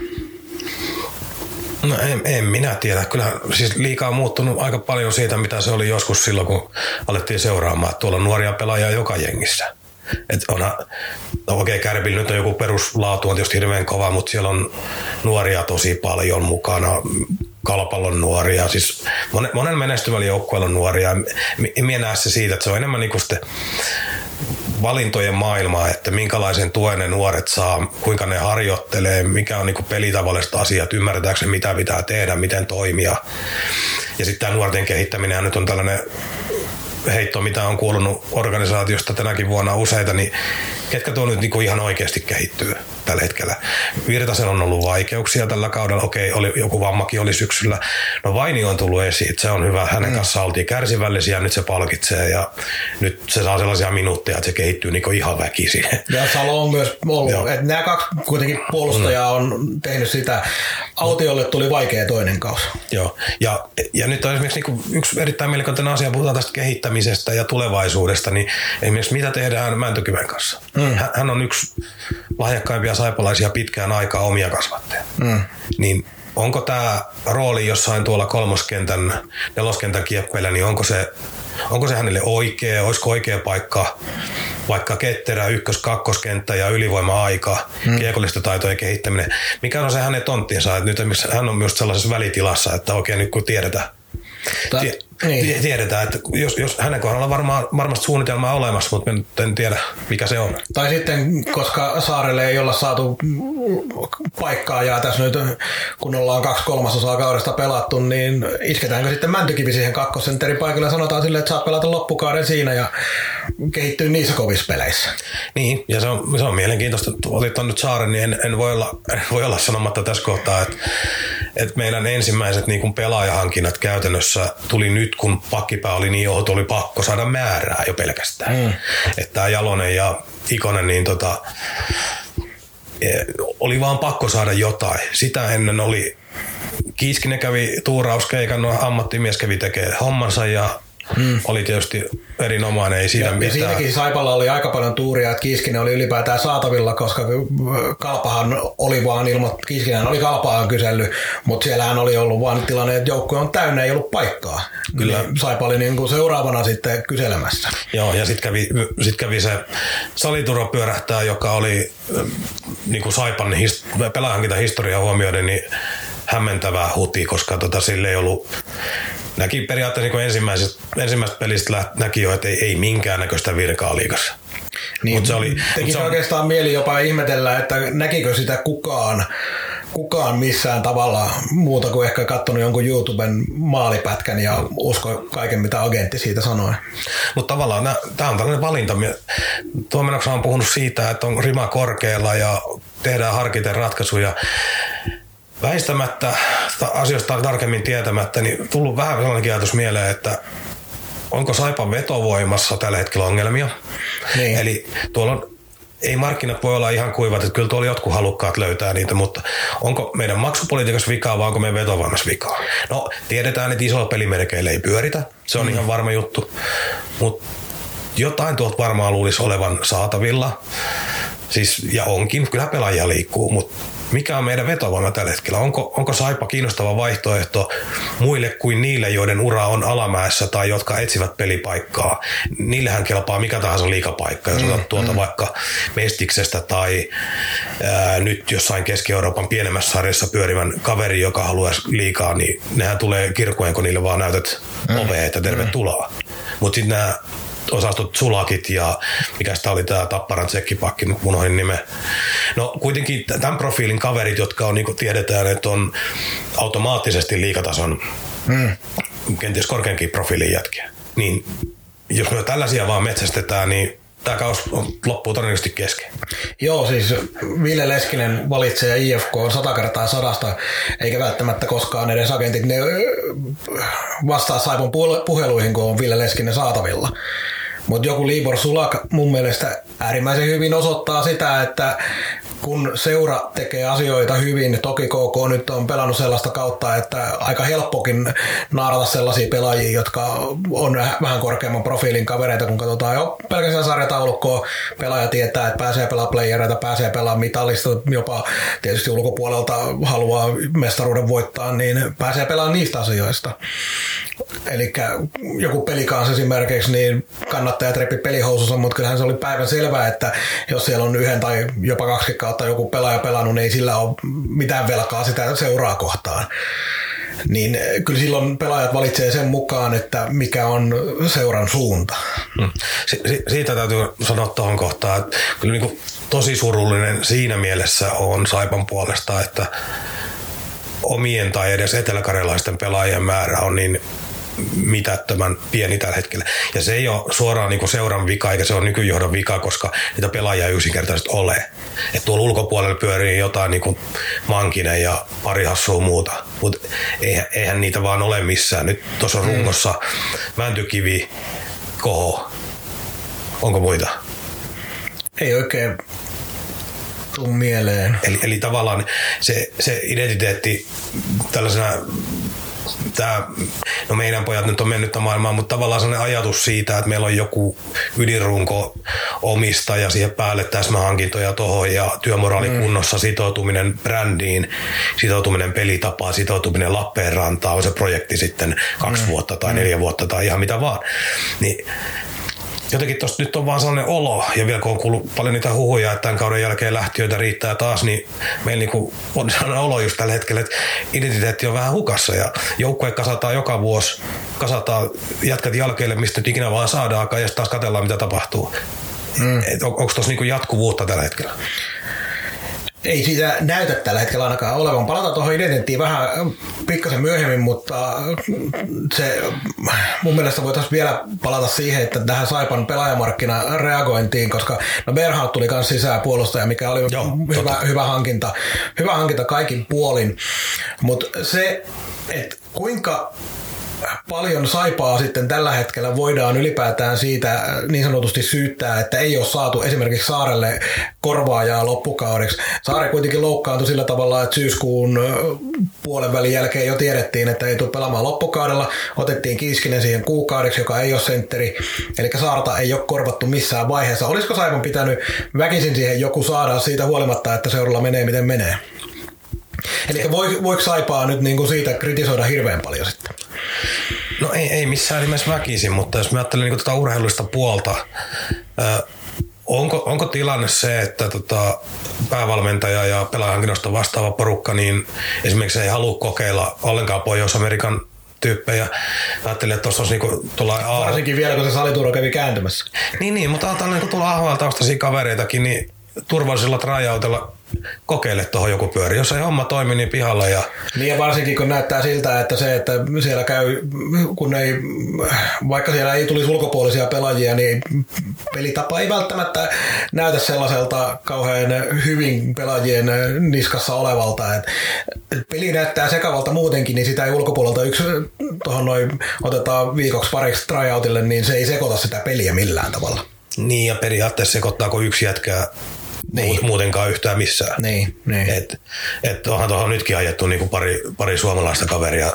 No en, en minä tiedä. Kyllä siis liikaa on muuttunut aika paljon siitä, mitä se oli joskus silloin, kun alettiin seuraamaan. Tuolla on nuoria pelaajia joka jengissä. Et onha, no okei, okay, Kärpillä nyt on joku peruslaatu on tietysti hirveän kova, mutta siellä on nuoria tosi paljon mukana, kalpallon nuoria, siis monen, monen menestyvällä joukkueella on nuoria. Mie näe se siitä, että se on enemmän niinku sitten valintojen maailmaa, että minkälaisen tuen ne nuoret saa, kuinka ne harjoittelee, mikä on niinku pelitavalliset asiat, ymmärretäänkö mitä pitää tehdä, miten toimia. Ja sitten tämä nuorten kehittäminen nyt on tällainen heitto, mitä on kuulunut organisaatiosta tänäkin vuonna useita, niin ketkä tuo nyt niinku ihan oikeasti kehittyy tällä hetkellä. Virtasella on ollut vaikeuksia tällä kaudella. Okei, oli, joku vammakin oli syksyllä. No Vaini on tullut esiin, että se on hyvä. Hänen mm. kanssa oltiin kärsivällisiä, nyt se palkitsee ja nyt se saa sellaisia minuutteja, että se kehittyy niinku ihan väkisin. Ja Salo on myös ollut. Nämä kaksi kuitenkin puolustajaa mm. on tehnyt sitä. Autiolle tuli vaikea toinen kausi. Joo, ja, ja nyt on esimerkiksi niinku yksi erittäin mielenkiintoinen asia, puhutaan tästä kehittämisestä ja tulevaisuudesta, niin esimerkiksi mitä tehdään Mäntykyven kanssa. Mm. Hän on yksi lahjakkaimpia saipalaisia pitkään aikaa omia kasvatteja. Mm. Niin onko tämä rooli jossain tuolla kolmoskentän, neloskentän kieppeillä, niin onko se, onko se hänelle oikea, olisiko oikea paikka vaikka ketterä, ykkös, kakkoskenttä ja ylivoima-aika, mm. kiekollista taitojen kehittäminen. Mikä on se hänen tonttinsa? Että nyt hän on myös sellaisessa välitilassa, että oikein nyt kun tiedetään, Tie, niin. Tiedetään, että jos, jos hänen kohdalla varmaan, varmasti suunnitelma on olemassa, mutta en tiedä, mikä se on. Tai sitten, koska Saarelle ei olla saatu paikkaa ja tässä nyt, kun ollaan kaksi kolmasosaa kaudesta pelattu, niin isketäänkö sitten Mäntykivi siihen kakkosentterin paikalle ja sanotaan sille, että saat pelata loppukauden siinä ja kehittyy niissä kovissa peleissä. Niin, ja se on, se on mielenkiintoista. Otit on nyt Saaren, niin en, en, voi olla, en voi olla sanomatta tässä kohtaa, että, että meidän ensimmäiset niin kuin pelaajahankinnat käytännössä tuli nyt, kun pakkipää oli niin johto, oli pakko saada määrää jo pelkästään. Mm. Että tämä Jalonen ja Ikonen, niin tota, e, oli vaan pakko saada jotain. Sitä ennen oli Kiiskinen kävi tuurauskeikan, no ammattimies kävi tekee hommansa ja mm. oli tietysti erinomainen, ei siinä ja, mitään. Ja siinäkin Saipalla oli aika paljon tuuria, että Kiiskinen oli ylipäätään saatavilla, koska Kalpahan oli vaan ilmo, Kiiskinen oli Kalpaan kysellyt, mutta siellähän oli ollut vaan tilanne, että joukkue on täynnä, ei ollut paikkaa. Kyllä. Niin Saipa oli niin kuin seuraavana sitten kyselemässä. Joo, ja sitten kävi, sit kävi se saliturva pyörähtää, joka oli niin kuin Saipan hist- pelaajankinta historiaa huomioiden, niin hämmentävää huti, koska tota, sille ei ollut näki periaatteessa niin ensimmäisestä, ensimmäisestä pelistä näki jo, että ei, ei minkäännäköistä virkaa liikassa. Niin, mut se oli, teki mut se oikeastaan mieli jopa ihmetellä, että näkikö sitä kukaan, kukaan missään tavalla muuta kuin ehkä katsonut jonkun YouTuben maalipätkän ja usko kaiken, mitä agentti siitä sanoi. Mutta tavallaan tämä on tällainen valinta. Tuomenoksa on puhunut siitä, että on rima korkealla ja tehdään harkiten ratkaisuja väistämättä asioista tarkemmin tietämättä, niin tullut vähän sellainen ajatus mieleen, että onko Saipan vetovoimassa tällä hetkellä ongelmia. Niin. Eli tuolla on ei markkinat voi olla ihan kuivat, että kyllä tuolla jotkut halukkaat löytää niitä, mutta onko meidän maksupolitiikassa vikaa vai onko meidän vetovoimassa vikaa? No, tiedetään, että isolla pelimerkeillä ei pyöritä, se on mm. ihan varma juttu, mutta jotain tuolta varmaan luulisi olevan saatavilla, siis, ja onkin, kyllä pelaajia liikkuu, mutta mikä on meidän vetovoima tällä hetkellä? Onko, onko Saipa kiinnostava vaihtoehto muille kuin niille, joiden ura on alamäessä tai jotka etsivät pelipaikkaa? Niillähän kelpaa mikä tahansa liikapaikka, jos mm, otat tuolta mm. vaikka Mestiksestä tai ää, nyt jossain Keski-Euroopan pienemmässä sarjassa pyörivän kaveri, joka haluaisi liikaa, niin nehän tulee kirkkojen, kun niille vaan näytät mm. ovea, että tervetuloa. Mm. Mutta sitten nämä osastot Sulakit ja mikä sitä oli tämä Tapparan tsekkipakki, nyt unohdin nime. No kuitenkin tämän profiilin kaverit, jotka on, niin kuin tiedetään, että on automaattisesti liikatason mm. kenties korkeankin profiilin jätkiä. Niin jos me tällaisia vaan metsästetään, niin tämä kaus loppuu todennäköisesti kesken. Joo, siis Ville Leskinen valitsee IFK on sata kertaa sadasta, eikä välttämättä koskaan edes agentit ne vastaa Saipon puheluihin, kun on Ville Leskinen saatavilla. Mutta joku Libor Sulak mun mielestä äärimmäisen hyvin osoittaa sitä, että kun seura tekee asioita hyvin, toki KK nyt on pelannut sellaista kautta, että aika helppokin naarata sellaisia pelaajia, jotka on vähän korkeamman profiilin kavereita, kun katsotaan jo pelkästään sarjataulukkoa, pelaaja tietää, että pääsee pelaamaan playereita, pääsee pelaamaan mitallista, jopa tietysti ulkopuolelta haluaa mestaruuden voittaa, niin pääsee pelaamaan niistä asioista. Eli joku pelikanssa esimerkiksi, niin kannattajat repi pelihousussa, mutta kyllähän se oli päivän selvää, että jos siellä on yhden tai jopa kaksi kautta joku pelaaja pelannut, niin ei sillä ole mitään velkaa sitä seuraa kohtaan. Niin kyllä silloin pelaajat valitsee sen mukaan, että mikä on seuran suunta. Hmm. Si- siitä täytyy sanoa tuohon kohtaan, että kyllä niin tosi surullinen siinä mielessä on Saipan puolesta, että omien tai edes eteläkarjalaisten pelaajien määrä on niin mitättömän pieni tällä hetkellä. Ja se ei ole suoraan niin seuran vika, eikä se ole nykyjohdon vika, koska niitä pelaajia ei yksinkertaisesti ole. Että tuolla ulkopuolella pyörii jotain niin kuin Mankinen ja pari hassua muuta. Mutta eihän, eihän niitä vaan ole missään. Nyt tuossa on mm. rungossa Mäntykivi, Koho. Onko muita? Ei oikein tuu mieleen. Eli, eli tavallaan se, se identiteetti tällaisena tämä, no meidän pojat nyt on mennyt maailmaan, mutta tavallaan sellainen ajatus siitä, että meillä on joku ydinrunko ja siihen päälle täsmähankintoja tuohon ja työmoraali mm. kunnossa, sitoutuminen brändiin, sitoutuminen pelitapaan, sitoutuminen Lappeenrantaan, on se projekti sitten kaksi mm. vuotta tai neljä vuotta tai ihan mitä vaan. Niin jotenkin tuosta nyt on vaan sellainen olo, ja vielä kun on kuullut paljon niitä huhuja, että tämän kauden jälkeen lähtiöitä riittää taas, niin meillä niinku on sellainen olo just tällä hetkellä, että identiteetti on vähän hukassa, ja joukkue kasataan joka vuosi, kasataan jatkat jälkeelle, mistä nyt ikinä vaan saadaan, ja taas katsellaan, mitä tapahtuu. Mm. On, onko tuossa niinku jatkuvuutta tällä hetkellä? Ei siitä näytä tällä hetkellä ainakaan olevan. Palataan tuohon identiteettiin vähän pikkasen myöhemmin, mutta se mun mielestä voitaisiin vielä palata siihen, että tähän Saipan pelaajamarkkina reagointiin, koska no Berhaut tuli myös sisään puolustaja, mikä oli Joo, hyvä, hyvä, hankinta, hyvä hankinta kaikin puolin, mutta se, että kuinka paljon saipaa sitten tällä hetkellä voidaan ylipäätään siitä niin sanotusti syyttää, että ei ole saatu esimerkiksi Saarelle korvaajaa loppukaudeksi. Saare kuitenkin loukkaantui sillä tavalla, että syyskuun puolen välin jälkeen jo tiedettiin, että ei tule pelaamaan loppukaudella. Otettiin Kiiskinen siihen kuukaudeksi, joka ei ole sentteri. Eli Saarta ei ole korvattu missään vaiheessa. Olisiko Saipon pitänyt väkisin siihen joku saada siitä huolimatta, että seuralla menee miten menee? Eli voiko Saipaa nyt niin kuin siitä kritisoida hirveän paljon sitten? No ei, ei missään nimessä väkisin, mutta jos mä ajattelen niin tätä urheilullista puolta, ö, onko, onko tilanne se, että tota, päävalmentaja ja pelaajankinnosta vastaava porukka, niin esimerkiksi ei halua kokeilla ollenkaan Pohjois-Amerikan tyyppejä. Ajattelin, että tuossa olisi niinku tulla Varsinkin vielä, kun se salituro kävi kääntymässä. Niin, niin mutta ajatellaan niin tulla AHL taustaisia kavereitakin, niin turvallisella trajautella kokeile tuohon joku pyöri. Jos ei homma toimi, niin pihalla. Ja... Niin ja varsinkin kun näyttää siltä, että se, että siellä käy, kun ei, vaikka siellä ei tulisi ulkopuolisia pelaajia, niin pelitapa ei välttämättä näytä sellaiselta kauhean hyvin pelaajien niskassa olevalta. Et peli näyttää sekavalta muutenkin, niin sitä ei ulkopuolelta yksi tuohon noin otetaan viikoksi pariksi tryoutille, niin se ei sekoita sitä peliä millään tavalla. Niin ja periaatteessa sekoittaako yksi jätkää niin. muutenkaan yhtään missään. Niin, niin. Et, et onhan tuohon nytkin ajettu niinku pari, pari suomalaista kaveria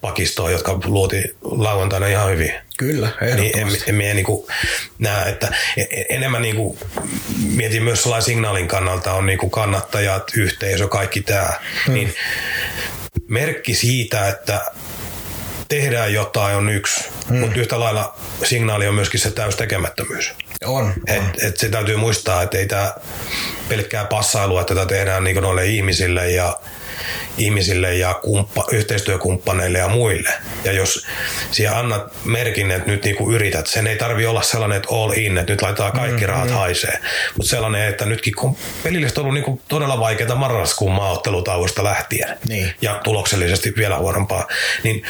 pakistoon, jotka luoti lauantaina ihan hyvin. Kyllä, niin en, en, en niinku näe, että e, e, enemmän niinku mietin myös sellainen signaalin kannalta on niinku kannattajat, yhteisö, kaikki tämä. Hmm. Niin merkki siitä, että tehdään jotain on yksi, hmm. mutta yhtä lailla signaali on myöskin se täys tekemättömyys. On. Et, on. Et se täytyy muistaa, että ei tämä pelkkää passailua, että tätä tehdään niin noille ihmisille ja ihmisille ja kumppa, yhteistyökumppaneille ja muille. Ja jos siellä annat merkin, että nyt niinku yrität, sen ei tarvi olla sellainen, että all in, että nyt laitetaan kaikki mm, rahat mm. haisee. Mutta sellainen, että nytkin kun pelillisesti on ollut niinku todella vaikeaa marraskuun maaottelutauosta lähtien niin. ja tuloksellisesti vielä huonompaa, niin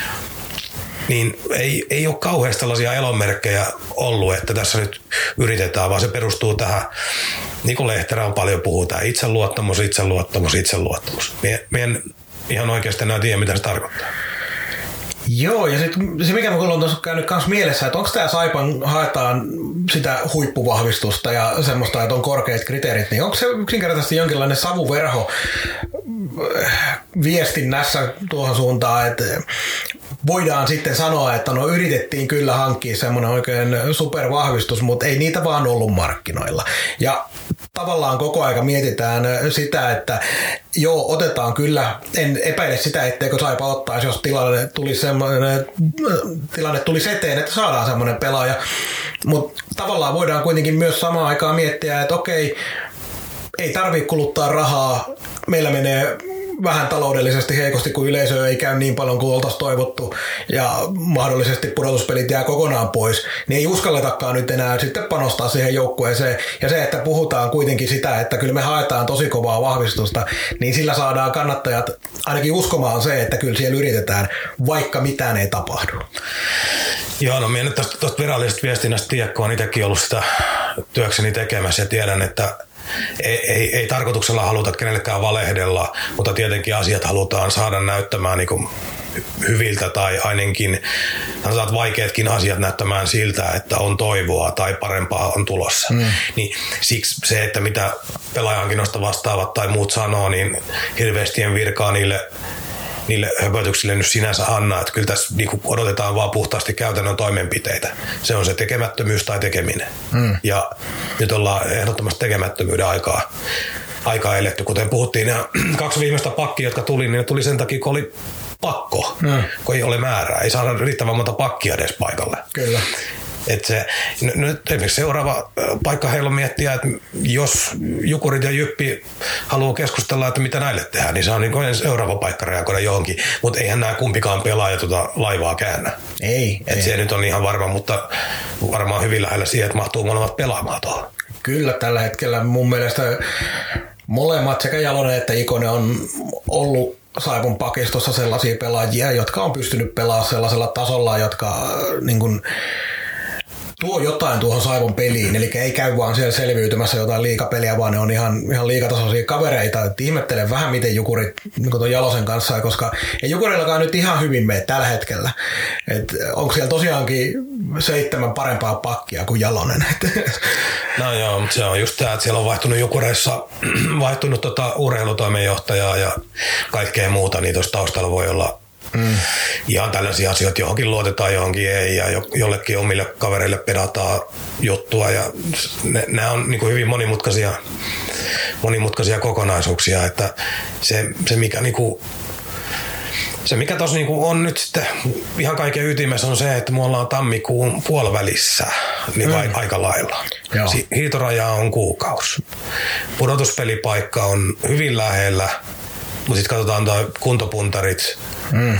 niin ei, ei ole kauheasti tällaisia elonmerkkejä ollut, että tässä nyt yritetään, vaan se perustuu tähän, niin kuin Lehterä on paljon puhutaan, itseluottamus, itseluottamus, itseluottamus. Mie, en ihan oikeasti enää tiedä, mitä se tarkoittaa. Joo, ja sitten se mikä mulla on tuossa käynyt myös mielessä, että onko tämä Saipan, haetaan sitä huippuvahvistusta ja semmoista, että on korkeat kriteerit, niin onko se yksinkertaisesti jonkinlainen savuverho äh, viestinnässä tuohon suuntaan, että voidaan sitten sanoa, että no yritettiin kyllä hankkia semmoinen oikein supervahvistus, mutta ei niitä vaan ollut markkinoilla. Ja tavallaan koko aika mietitään sitä, että joo, otetaan kyllä, en epäile sitä, etteikö Saipa ottaisi, jos tilanne tuli semmoinen, tilanne tuli eteen, että saadaan semmoinen pelaaja. Mutta tavallaan voidaan kuitenkin myös samaan aikaan miettiä, että okei, ei tarvitse kuluttaa rahaa, meillä menee vähän taloudellisesti heikosti, kun yleisö ei käy niin paljon kuin oltaisiin toivottu ja mahdollisesti pudotuspelit jää kokonaan pois, niin ei uskalletakaan nyt enää sitten panostaa siihen joukkueeseen. Ja se, että puhutaan kuitenkin sitä, että kyllä me haetaan tosi kovaa vahvistusta, niin sillä saadaan kannattajat ainakin uskomaan se, että kyllä siellä yritetään, vaikka mitään ei tapahdu. Joo, no minä nyt tästä virallisesta viestinnästä tiedä, kun olen itsekin ollut sitä työkseni tekemässä ja tiedän, että ei, ei, ei tarkoituksella haluta kenellekään valehdella, mutta tietenkin asiat halutaan saada näyttämään niin kuin hyviltä tai ainakin sanotaan, vaikeatkin asiat näyttämään siltä, että on toivoa tai parempaa on tulossa. Mm. Niin siksi se, että mitä pelaajankinnosta vastaavat tai muut sanoo, niin hirveästi en virkaa niille niille höpötyksille nyt sinänsä anna, että kyllä tässä niin odotetaan vaan puhtaasti käytännön toimenpiteitä. Se on se tekemättömyys tai tekeminen. Mm. Ja nyt ollaan ehdottomasti tekemättömyyden aikaa aikaa eletty. Kuten puhuttiin, nämä kaksi viimeistä pakkia, jotka tuli, niin ne tuli sen takia, kun oli pakko, mm. kun ei ole määrää. Ei saada riittävän monta pakkia edes paikalle. Kyllä. Et se, nyt esimerkiksi seuraava paikka heillä on miettiä, että jos Jukurit ja Jyppi haluaa keskustella, että mitä näille tehdään, niin se on niin seuraava paikka reagoida johonkin. Mutta eihän nämä kumpikaan pelaaja tuota laivaa käännä. Ei. Et ei. se nyt on ihan varma, mutta varmaan hyvin lähellä siihen, että mahtuu molemmat pelaamaan tuohon. Kyllä tällä hetkellä mun mielestä molemmat sekä Jalonen että Ikonen on ollut Saipun pakistossa sellaisia pelaajia, jotka on pystynyt pelaamaan sellaisella tasolla, jotka niin kuin, tuo jotain tuohon Saivon peliin, eli ei käy vaan siellä selviytymässä jotain liikapeliä, vaan ne on ihan, ihan liikatasoisia kavereita. Et ihmettelen vähän, miten Jukurit niin tuon Jalosen kanssa, koska ei Jukurillakaan nyt ihan hyvin mene tällä hetkellä. Et onko siellä tosiaankin seitsemän parempaa pakkia kuin Jalonen? No joo, mutta se on just tämä, että siellä on vaihtunut Jukureissa, vaihtunut tota urheilutoimenjohtajaa ja kaikkea muuta, niin tuossa taustalla voi olla Mm. Ihan tällaisia asioita, johonkin luotetaan, johonkin ei, ja jollekin omille kavereille pedataan juttua, ja ne, nämä on niin hyvin monimutkaisia, monimutkaisia kokonaisuuksia, että se, se mikä niin kuin se mikä tuossa niinku on nyt sitten ihan kaiken ytimessä on se, että me ollaan tammikuun puolivälissä niin mm. aika lailla. Si- hiitoraja on kuukausi. Pudotuspelipaikka on hyvin lähellä, mutta sitten katsotaan tuo kuntopuntarit, mm.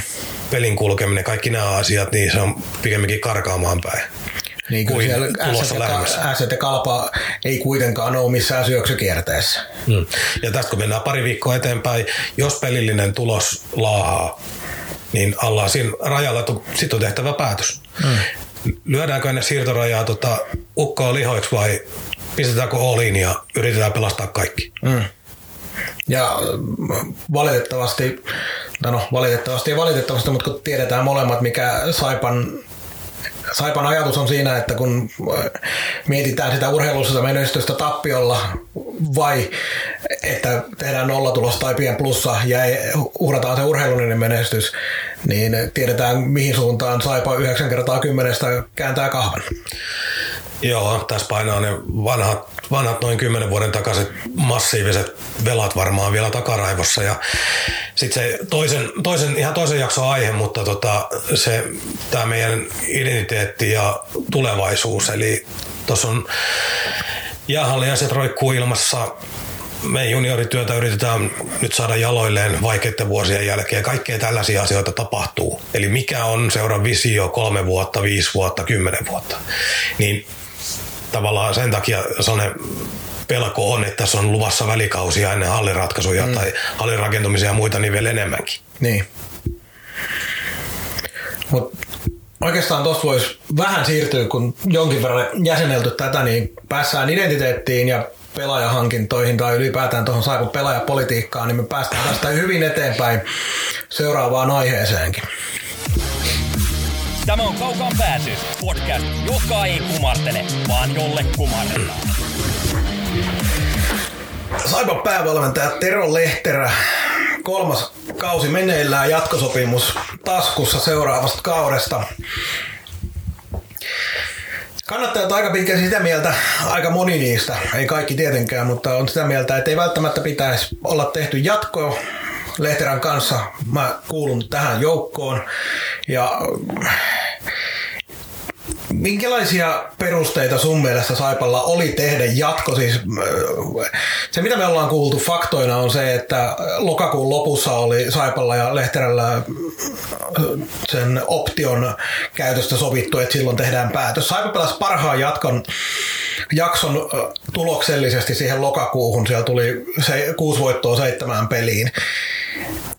pelin kulkeminen, kaikki nämä asiat, niin se on pikemminkin karkaamaan päin. Niin kuin siellä ja Kalpa ei kuitenkaan ole missään syöksykierteessä. Mm. Ja tästä kun mennään pari viikkoa eteenpäin, jos pelillinen tulos laahaa, niin ollaan siinä rajalla, että sitten on tehtävä päätös. Mm. Lyödäänkö ennen siirtorajaa tota, ukkoa lihoiksi vai pistetäänkö all ja yritetään pelastaa kaikki? Mm. Ja valitettavasti, no valitettavasti ja valitettavasti, mutta kun tiedetään molemmat, mikä Saipan Saipan ajatus on siinä, että kun mietitään sitä urheilussa menestystä tappiolla vai että tehdään nollatulos tai pien plussa ja uhrataan se urheilullinen menestys, niin tiedetään mihin suuntaan Saipa 9 kertaa kymmenestä kääntää kahvan. Joo, tässä painaa ne vanhat, vanhat noin kymmenen vuoden takaiset massiiviset velat varmaan vielä takaraivossa. Ja sitten se toisen, toisen, ihan toisen jakson aihe, mutta tota, se tämä meidän identiteetti ja tulevaisuus. Eli tuossa on jäähalliaiset roikkuu ilmassa me juniorityötä yritetään nyt saada jaloilleen vaikeiden vuosien jälkeen. Kaikkea tällaisia asioita tapahtuu. Eli mikä on seuraavan visio kolme vuotta, viisi vuotta, kymmenen vuotta. Niin tavallaan sen takia sellainen pelko on, että tässä on luvassa välikausia ennen halliratkaisuja mm. tai hallirakentumisia ja muita niin vielä enemmänkin. Niin. Mut oikeastaan tuossa voisi vähän siirtyä, kun jonkin verran jäsenelty tätä, niin päässään identiteettiin ja pelaajahankintoihin tai ylipäätään tuohon saako pelaajapolitiikkaan, niin me päästään tästä hyvin eteenpäin seuraavaan aiheeseenkin. Tämä on Kaukaan pääty, podcast, joka ei kumartele, vaan jolle kumarretaan. Saipa päävalmentaja Tero Lehterä, kolmas kausi meneillään, jatkosopimus taskussa seuraavasta kaudesta. Kannattajat aika pitkään sitä mieltä, aika moni niistä, ei kaikki tietenkään, mutta on sitä mieltä, että ei välttämättä pitäisi olla tehty jatkoa Lehterän kanssa. Mä kuulun tähän joukkoon ja Minkälaisia perusteita sun mielestä Saipalla oli tehdä jatko? Siis, äh, se, mitä me ollaan kuultu faktoina, on se, että lokakuun lopussa oli Saipalla ja Lehterällä äh, sen option käytöstä sovittu, että silloin tehdään päätös. Saipa pelasi parhaan jatkon, jakson äh, tuloksellisesti siihen lokakuuhun. Siellä tuli se, kuusi voittoa seitsemään peliin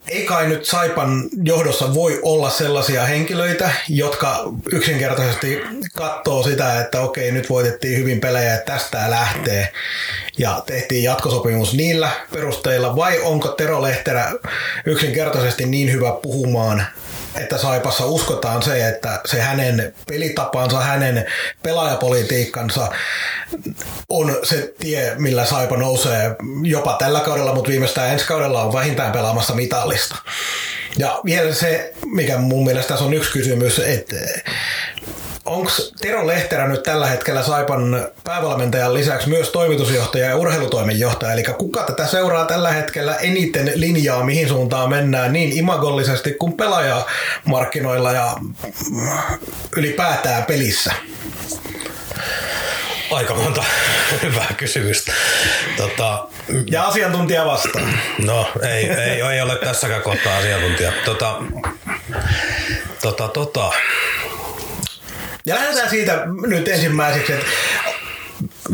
ei kai nyt Saipan johdossa voi olla sellaisia henkilöitä, jotka yksinkertaisesti katsoo sitä, että okei, nyt voitettiin hyvin pelejä, että tästä lähtee. Ja tehtiin jatkosopimus niillä perusteilla, vai onko Tero Lehterä yksinkertaisesti niin hyvä puhumaan että Saipassa uskotaan se, että se hänen pelitapansa, hänen pelaajapolitiikkansa on se tie, millä Saipa nousee jopa tällä kaudella, mutta viimeistään ensi kaudella on vähintään pelaamassa mitallista. Ja vielä se, mikä mun mielestä tässä on yksi kysymys, että onko Tero Lehterä nyt tällä hetkellä Saipan päävalmentajan lisäksi myös toimitusjohtaja ja urheilutoimenjohtaja, eli kuka tätä seuraa tällä hetkellä eniten linjaa, mihin suuntaan mennään niin imagollisesti kuin pelaajamarkkinoilla ja ylipäätään pelissä? Aika monta hyvää kysymystä. Tota, ja asiantuntija vastaan. No, ei, ei, ei ole tässäkään kohtaa asiantuntija. Tota, tota, tota. Ja lähdetään siitä nyt ensimmäiseksi, että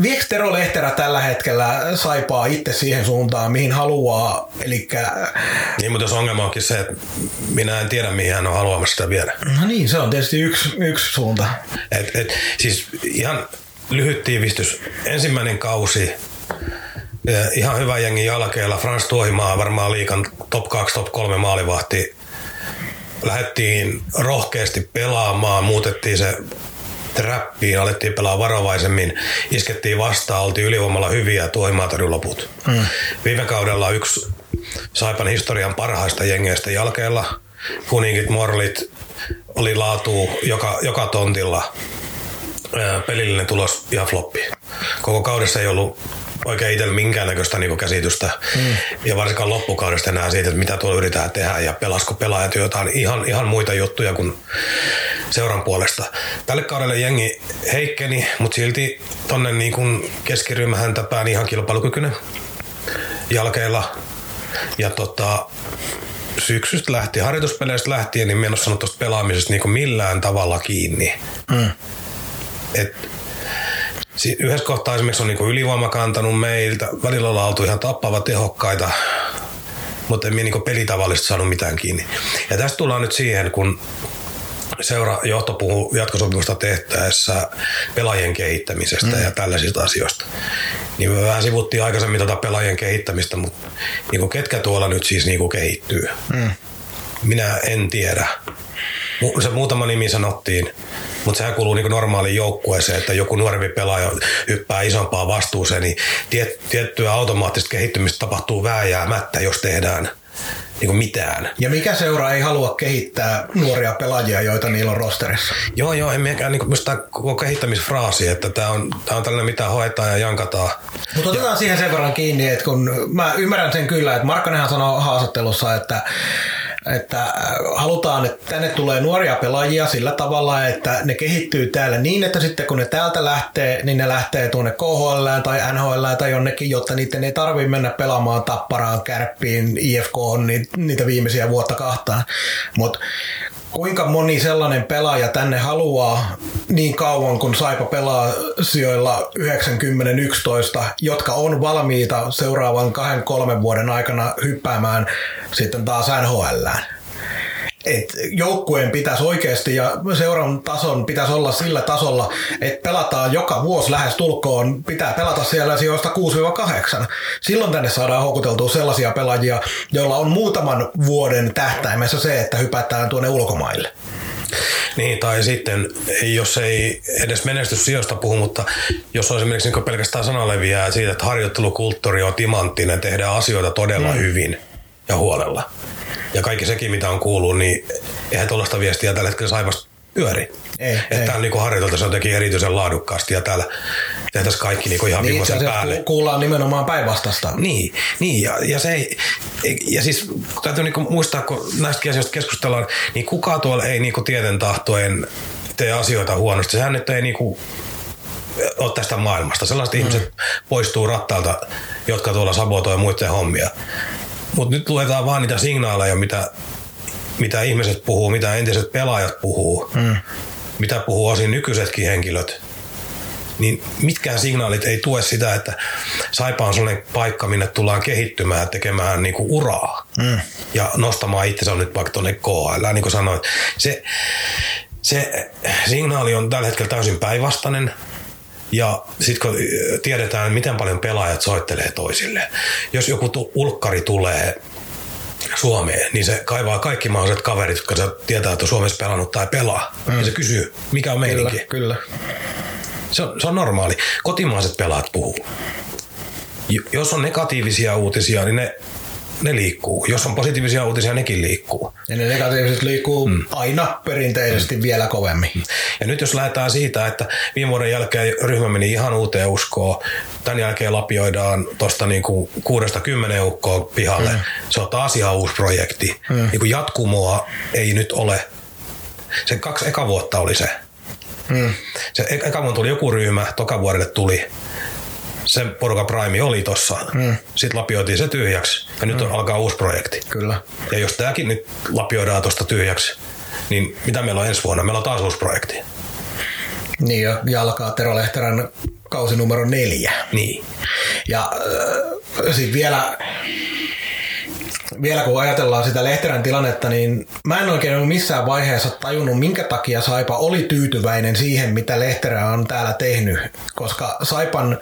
Viekö Tero Lehterä tällä hetkellä saipaa itse siihen suuntaan, mihin haluaa? Eli Niin, mutta jos ongelma onkin se, että minä en tiedä, mihin hän on haluamassa sitä viedä. no niin, se on tietysti yksi, yksi suunta. Et, et, siis ihan lyhyt tiivistys. Ensimmäinen kausi, eh, ihan hyvä jengi jalkeella. Frans Tuohimaa varmaan liikan top 2, top 3 maalivahti. Lähdettiin rohkeasti pelaamaan, muutettiin se trappiin, alettiin pelaa varovaisemmin, iskettiin vastaan, oltiin ylivoimalla hyviä ja Tuohimaa torjui loput. Mm. Viime kaudella yksi Saipan historian parhaista jengeistä jalkeella. Kuningit, Morlit, oli laatu joka, joka tontilla pelillinen tulos ihan floppi. Koko kaudessa ei ollut oikein itsellä minkäännäköistä niinku käsitystä. Mm. Ja varsinkaan loppukaudesta enää siitä, että mitä tuolla yritetään tehdä ja pelasko pelaajat jotain ihan, ihan muita juttuja kuin seuran puolesta. Tälle kaudelle jengi heikkeni, mutta silti tonne niinku keskiryhmä häntäpään ihan kilpailukykyinen jalkeilla. Ja tota, syksystä lähtien, harjoituspeleistä lähtien, niin minä en ole tuosta pelaamisesta niin millään tavalla kiinni. Mm. Et, yhdessä kohtaa esimerkiksi on niin ylivoima kantanut meiltä, välillä ollaan oltu ihan tappava tehokkaita, mutta en minä niin pelitavallisesti saanut mitään kiinni. Ja tästä tullaan nyt siihen, kun seura johto puhuu jatkosopimusta tehtäessä pelaajien kehittämisestä mm. ja tällaisista asioista. Niin me vähän sivuttiin aikaisemmin tätä pelaajien kehittämistä, mutta niin kuin ketkä tuolla nyt siis niin kuin kehittyy? Mm. Minä en tiedä. Se muutama nimi sanottiin, mutta sehän kuuluu niin normaaliin joukkueeseen, että joku nuorempi pelaaja hyppää isompaan vastuuseen, niin tiet, tiettyä automaattista kehittymistä tapahtuu vääjäämättä, jos tehdään niin kuin mitään. Ja mikä seura ei halua kehittää nuoria pelaajia, joita niillä on rosterissa? Joo, joo, en miekään niin tämä koko kehittämisfraasi, että tämä on, tämä on tällainen, mitä hoetaan ja jankataan. Mutta otetaan siihen sen verran kiinni, että kun mä ymmärrän sen kyllä, että Markkanenhan sanoi haastattelussa, että että äh, halutaan, että tänne tulee nuoria pelaajia sillä tavalla, että ne kehittyy täällä niin, että sitten kun ne täältä lähtee, niin ne lähtee tuonne KHL tai NHL tai jonnekin, jotta niiden ei tarvitse mennä pelaamaan tapparaan, kärppiin, IFK on niitä viimeisiä vuotta kahtaan. Mutta kuinka moni sellainen pelaaja tänne haluaa niin kauan, kun Saipa pelaa sijoilla 90-11, jotka on valmiita seuraavan kahden kolmen vuoden aikana hyppäämään sitten taas NHLään. Et joukkueen pitäisi oikeasti ja seuran tason pitäisi olla sillä tasolla, että pelataan joka vuosi lähes tulkoon, pitää pelata siellä sijoista 6-8. Silloin tänne saadaan houkuteltua sellaisia pelaajia, joilla on muutaman vuoden tähtäimessä se, että hypätään tuonne ulkomaille. Niin, tai sitten, jos ei edes menestyssijoista puhu, mutta jos on esimerkiksi niin pelkästään sanaleviää siitä, että harjoittelukulttuuri on timanttinen, tehdään asioita todella mm. hyvin ja huolella. Ja kaikki sekin, mitä on kuullut, niin eihän tuollaista viestiä tällä hetkellä saivasta pyöri. Ei, että ei. niin harjoiteltaisiin jotenkin erityisen laadukkaasti ja täällä tehtäisiin kaikki niin ihan Niin, viimeisen päälle. kuullaan nimenomaan päinvastasta. Niin, niin ja, ja, se ei, ja siis täytyy niinku muistaa, kun näistäkin asioista keskustellaan, niin kukaan tuolla ei niinku tieten tahtoen tee asioita huonosti. Sehän nyt ei niinku ole tästä maailmasta. Sellaiset mm. ihmiset poistuu rattaalta, jotka tuolla sabotoi muiden hommia. Mutta nyt luetaan vaan niitä signaaleja, mitä, mitä ihmiset puhuu, mitä entiset pelaajat puhuu, mm. mitä puhuu osin nykyisetkin henkilöt niin mitkään signaalit ei tue sitä, että Saipa on sellainen paikka, minne tullaan kehittymään, tekemään niinku uraa mm. ja nostamaan itsensä nyt vaikka tuonne KHL. Niin kuin sanoit, se, se signaali on tällä hetkellä täysin päinvastainen. Ja sitten kun tiedetään, miten paljon pelaajat soittelee toisille. Jos joku ulkkari tulee Suomeen, niin se kaivaa kaikki mahdolliset kaverit, jotka se tietää, että on Suomessa pelannut tai pelaa. Mm. Ja se kysyy, mikä on Kyllä, meininki. kyllä. Se on, se on normaali. Kotimaiset pelaat puhuu. Jos on negatiivisia uutisia, niin ne, ne liikkuu. Jos on positiivisia uutisia, nekin liikkuu. Ja ne negatiiviset liikkuu mm. aina perinteisesti mm. vielä kovemmin. Ja nyt jos lähdetään siitä, että viime vuoden jälkeen ryhmä meni ihan uuteen uskoon, tämän jälkeen lapioidaan tuosta niinku kuudesta kymmenen ukkoa pihalle, mm. se on taas ihan uusi projekti. Mm. Niinku jatkumoa ei nyt ole. Se kaksi eka vuotta oli se. Mm. Se e- eka vuonna tuli joku ryhmä, toka vuodelle tuli sen porukan prime oli tossa. Mm. Sitten lapioitiin se tyhjäksi ja nyt mm. alkaa uusi projekti. Kyllä. Ja jos tämäkin nyt lapioidaan tuosta tyhjäksi, niin mitä meillä on ensi vuonna? Meillä on taas uusi projekti. Niin ja, ja alkaa Tero Lehterän kausi numero neljä. Niin. Ja äh, sitten vielä, vielä kun ajatellaan sitä Lehterän tilannetta, niin mä en oikein ole missään vaiheessa tajunnut, minkä takia Saipa oli tyytyväinen siihen, mitä Lehterä on täällä tehnyt. Koska Saipan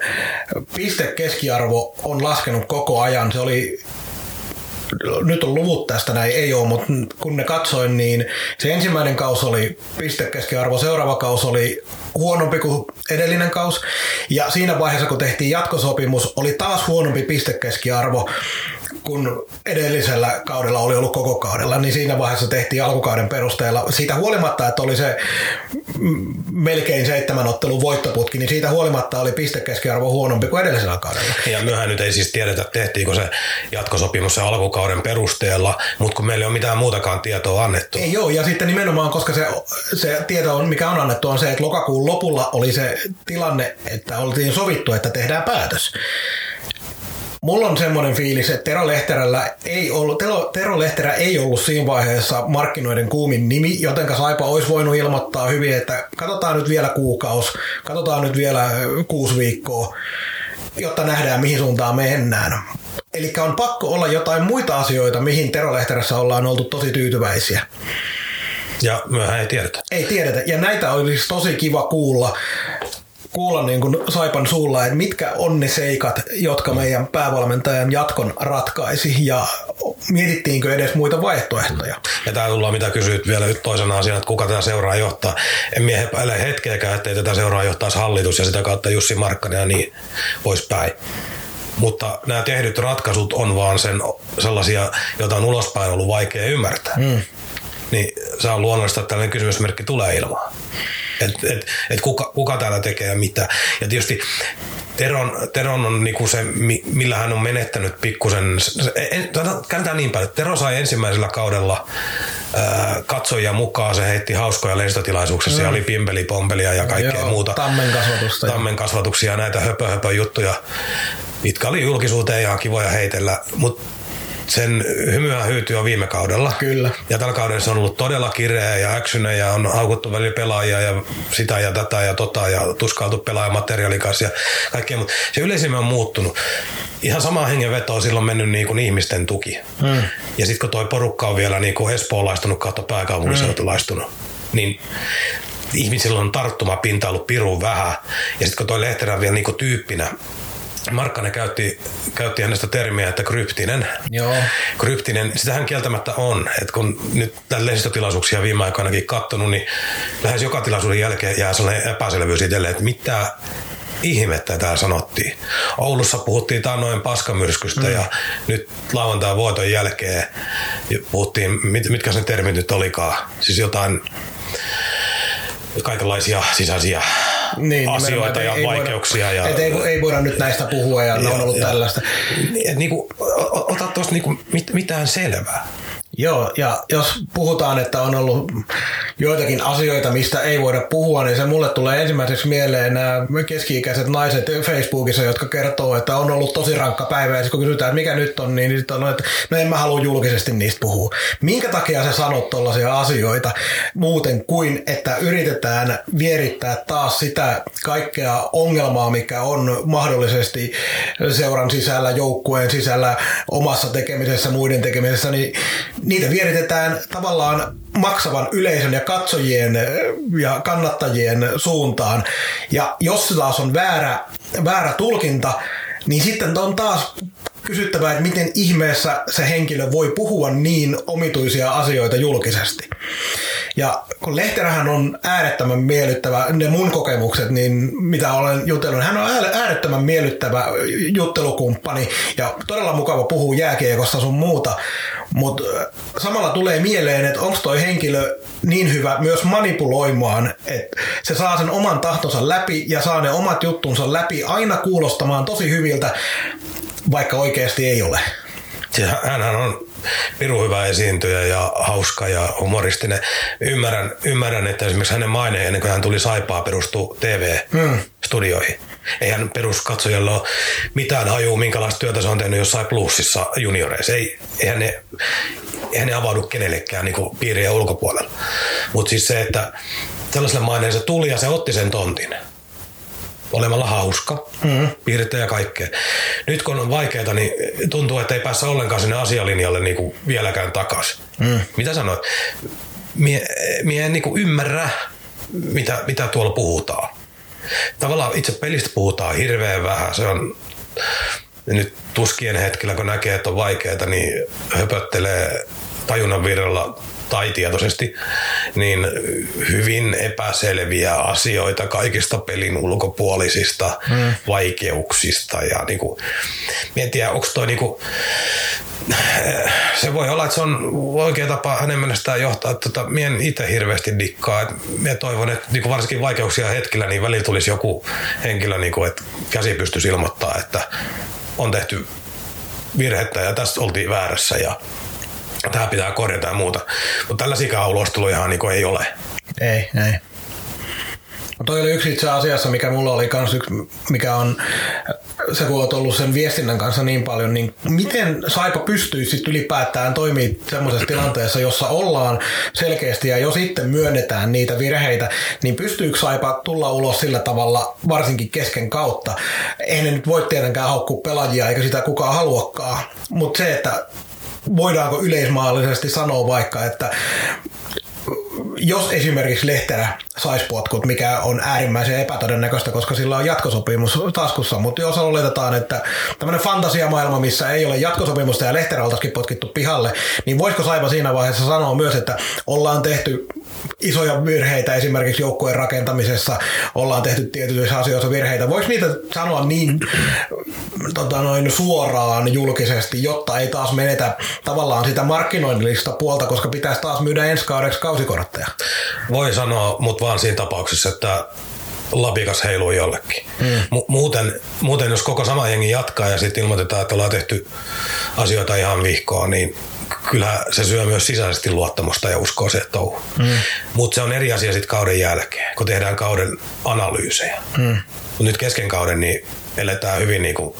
pistekeskiarvo on laskenut koko ajan. Se oli nyt on luvut tästä näin, ei ole, mutta kun ne katsoin, niin se ensimmäinen kaus oli pistekeskiarvo, seuraava kaus oli huonompi kuin edellinen kaus. Ja siinä vaiheessa, kun tehtiin jatkosopimus, oli taas huonompi pistekeskiarvo kun edellisellä kaudella oli ollut koko kaudella, niin siinä vaiheessa tehtiin alkukauden perusteella. Siitä huolimatta, että oli se melkein seitsemän ottelun voittoputki, niin siitä huolimatta oli pistekeskiarvo huonompi kuin edellisellä kaudella. Ja myöhän nyt ei siis tiedetä, tehtiinkö se jatkosopimus se alkukauden perusteella, mutta kun meillä ei ole mitään muutakaan tietoa annettu. Ei joo, ja sitten nimenomaan, koska se, se tieto, on, mikä on annettu, on se, että lokakuun lopulla oli se tilanne, että oltiin sovittu, että tehdään päätös. Mulla on semmoinen fiilis, että Tero Lehterällä ei ollut, Tero, Tero Lehterä ei ollut siinä vaiheessa markkinoiden kuumin nimi, joten Saipa olisi voinut ilmoittaa hyvin, että katsotaan nyt vielä kuukaus, katsotaan nyt vielä kuusi viikkoa, jotta nähdään mihin suuntaan mennään. Eli on pakko olla jotain muita asioita, mihin Tero Lehterässä ollaan oltu tosi tyytyväisiä. Ja ei tiedetä. Ei tiedetä. Ja näitä olisi tosi kiva kuulla kuulla niin kuin Saipan suulla, että mitkä on ne seikat, jotka meidän päävalmentajan jatkon ratkaisi ja mietittiinkö edes muita vaihtoehtoja. Ja tämä tullaan mitä kysyt vielä toisena asiana, että kuka tätä seuraa johtaa. En mie epäile hetkeäkään, ettei tätä seuraa johtaisi hallitus ja sitä kautta Jussi Markkanen ja niin poispäin. Mutta nämä tehdyt ratkaisut on vaan sen sellaisia, joita on ulospäin ollut vaikea ymmärtää. Mm. Niin se on luonnollista, että tällainen kysymysmerkki tulee ilmaan. Että et, et kuka, kuka täällä tekee ja mitä. Ja tietysti Teron, Teron on niinku se, millä hän on menettänyt pikkusen, käännetään niin päin, että Tero sai ensimmäisellä kaudella ää, katsojia mukaan, se heitti hauskoja lehdistötilaisuuksissa mm. ja oli pimpelipompelia ja kaikkea Joo, muuta. Tammen kasvatusta. Tammen kasvatuksia ja näitä höpö, höpö juttuja, mitkä oli julkisuuteen ihan kivoja heitellä, mutta sen hymyä hyytyy jo viime kaudella. Kyllä. Ja tällä kaudella se on ollut todella kireä ja äksyne ja on haukuttu välillä pelaajia ja sitä ja tätä ja tota ja tuskailtu pelaajamateriaalin kanssa ja kaikkea. Mutta se yleisemmin on muuttunut. Ihan sama hengenveto on silloin mennyt niin kuin ihmisten tuki. Hmm. Ja sitten kun toi porukka on vielä niin kuin espoolaistunut kautta pääkaupunkiseutulaistunut, hmm. niin ihmisillä on tarttumapinta ollut pirun vähän. Ja sitten kun toi Lehterä vielä niin kuin tyyppinä Markkanen käytti, käytti hänestä termiä, että kryptinen. Joo. Kryptinen, sitähän kieltämättä on. Että kun nyt tämän lehdistötilaisuuksia viime aikoinakin katsonut, niin lähes joka tilaisuuden jälkeen jää sellainen epäselvyys itselleen, että mitä ihmettä täällä sanottiin. Oulussa puhuttiin noin paskamyrskystä mm. ja nyt lauantain voiton jälkeen puhuttiin, mitkä se termit nyt olikaan. Siis jotain kaikenlaisia sisäisiä niin, asioita ja ei vaikeuksia. Voida, ja, et ei, ei voida nyt näistä puhua ja, ja on ollut ja, tällaista. Et niinku, ota tuosta niinku mit, mitään selvää. Joo, ja jos puhutaan, että on ollut joitakin asioita, mistä ei voida puhua, niin se mulle tulee ensimmäiseksi mieleen nämä keski-ikäiset naiset Facebookissa, jotka kertoo, että on ollut tosi rankka päivä, ja kun kysytään, että mikä nyt on, niin sitten on, että no en mä halua julkisesti niistä puhua. Minkä takia sä sanot tollaisia asioita muuten kuin, että yritetään vierittää taas sitä kaikkea ongelmaa, mikä on mahdollisesti seuran sisällä, joukkueen sisällä, omassa tekemisessä, muiden tekemisessä, niin niitä vieritetään tavallaan maksavan yleisön ja katsojien ja kannattajien suuntaan. Ja jos se taas on väärä, väärä tulkinta, niin sitten on taas kysyttävä, että miten ihmeessä se henkilö voi puhua niin omituisia asioita julkisesti. Ja kun Lehterähän on äärettömän miellyttävä, ne mun kokemukset, niin mitä olen jutellut, hän on äärettömän miellyttävä juttelukumppani ja todella mukava puhua jääkiekosta sun muuta, mutta samalla tulee mieleen, että onko toi henkilö niin hyvä myös manipuloimaan, että se saa sen oman tahtonsa läpi ja saa ne omat juttunsa läpi aina kuulostamaan tosi hyviltä, vaikka oikeasti ei ole. Hänhän on pirun hyvä esiintyjä ja hauska ja humoristinen. Ymmärrän, ymmärrän että esimerkiksi hänen maineen ennen kuin hän tuli Saipaa perustuu TV-studioihin. Hmm. Eihän peruskatsojalla ole mitään hajua, minkälaista työtä se on tehnyt jossain plussissa junioreissa. Ei, eihän, ne, eihän ne avaudu kenellekään niin piirien ulkopuolella. Mutta siis se, että sellaiselle maineen se tuli ja se otti sen tontin. Olemalla hauska, mm. piirteitä ja kaikkea. Nyt kun on vaikeaa, niin tuntuu, että ei päässä ollenkaan sinne asialinjalle niin kuin vieläkään takaisin. Mm. Mitä sanoit? Mie, mie en niin kuin ymmärrä, mitä, mitä tuolla puhutaan. Tavallaan itse pelistä puhutaan hirveän vähän. Se on nyt tuskien hetkellä, kun näkee, että on vaikeaa, niin höpöttelee tajunnan virralla tai tietoisesti, niin hyvin epäselviä asioita kaikista pelin ulkopuolisista mm. vaikeuksista. Ja niin kuin, tiedä, onko toi niin kuin, se voi olla, että se on oikea tapa hänen mennestään johtaa. Tota, mie en itse hirveästi dikkaa. Et mie toivon, että niin varsinkin vaikeuksia hetkellä, niin välillä tulisi joku henkilö, niin kuin, että käsi pystyisi ilmoittaa, että on tehty virhettä ja tässä oltiin väärässä ja tämä pitää korjata ja muuta. Mutta tällaisia ulostuloja niin ei ole. Ei, ei. No toi oli yksi itse asiassa, mikä mulla oli kans yksi, mikä on se, kun ollut sen viestinnän kanssa niin paljon, niin miten Saipa pystyy sitten ylipäätään toimii semmoisessa tilanteessa, jossa ollaan selkeästi ja jo sitten myönnetään niitä virheitä, niin pystyykö Saipa tulla ulos sillä tavalla, varsinkin kesken kautta? Eihän ne nyt voi tietenkään haukkua pelaajia, eikä sitä kukaan haluakaan, mutta se, että voidaanko yleismaallisesti sanoa vaikka, että jos esimerkiksi Lehterä saisi potkut, mikä on äärimmäisen epätodennäköistä, koska sillä on jatkosopimus taskussa, mutta jos oletetaan, että tämmöinen fantasiamaailma, missä ei ole jatkosopimusta ja Lehterä oltaisikin potkittu pihalle, niin voisiko Saipa siinä vaiheessa sanoa myös, että ollaan tehty isoja virheitä esimerkiksi joukkueen rakentamisessa, ollaan tehty tietyissä asioissa virheitä. Voiko niitä sanoa niin tota noin, suoraan julkisesti, jotta ei taas menetä tavallaan sitä markkinoinnillista puolta, koska pitäisi taas myydä ensi kaudeksi kausikortteja? Voi sanoa, mutta vaan siinä tapauksessa, että lapikas heiluu jollekin. Mm. muuten, muuten, jos koko sama jengi jatkaa ja sitten ilmoitetaan, että ollaan tehty asioita ihan vihkoon, niin kyllä se syö myös sisäisesti luottamusta ja uskoo se touhu. Mm. Mutta se on eri asia sitten kauden jälkeen, kun tehdään kauden analyysejä. Mm. Mut nyt kesken kauden niin eletään hyvin niin kuin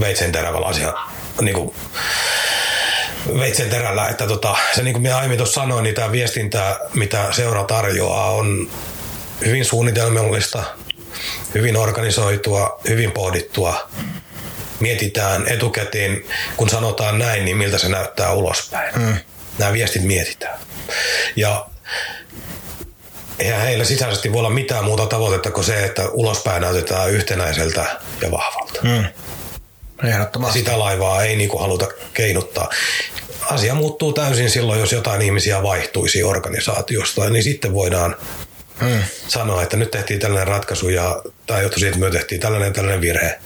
veitsen terävällä asia, niin kuin veitsen terällä, että tota, se niin kuin minä aiemmin tuossa sanoin, niin tämä viestintä, mitä seura tarjoaa, on hyvin suunnitelmallista, hyvin organisoitua, hyvin pohdittua. Mietitään etukäteen, kun sanotaan näin, niin miltä se näyttää ulospäin. Mm. Nämä viestit mietitään. Ja eihän heillä sisäisesti voi olla mitään muuta tavoitetta kuin se, että ulospäin näytetään yhtenäiseltä ja vahvalta. Mm. Ehdottomasti. Sitä laivaa ei niinku haluta keinuttaa. Asia muuttuu täysin silloin, jos jotain ihmisiä vaihtuisi organisaatiosta, niin sitten voidaan mm. sanoa, että nyt tehtiin tällainen ratkaisu ja tai johtui siitä, että me tehtiin tällainen tällainen virhe.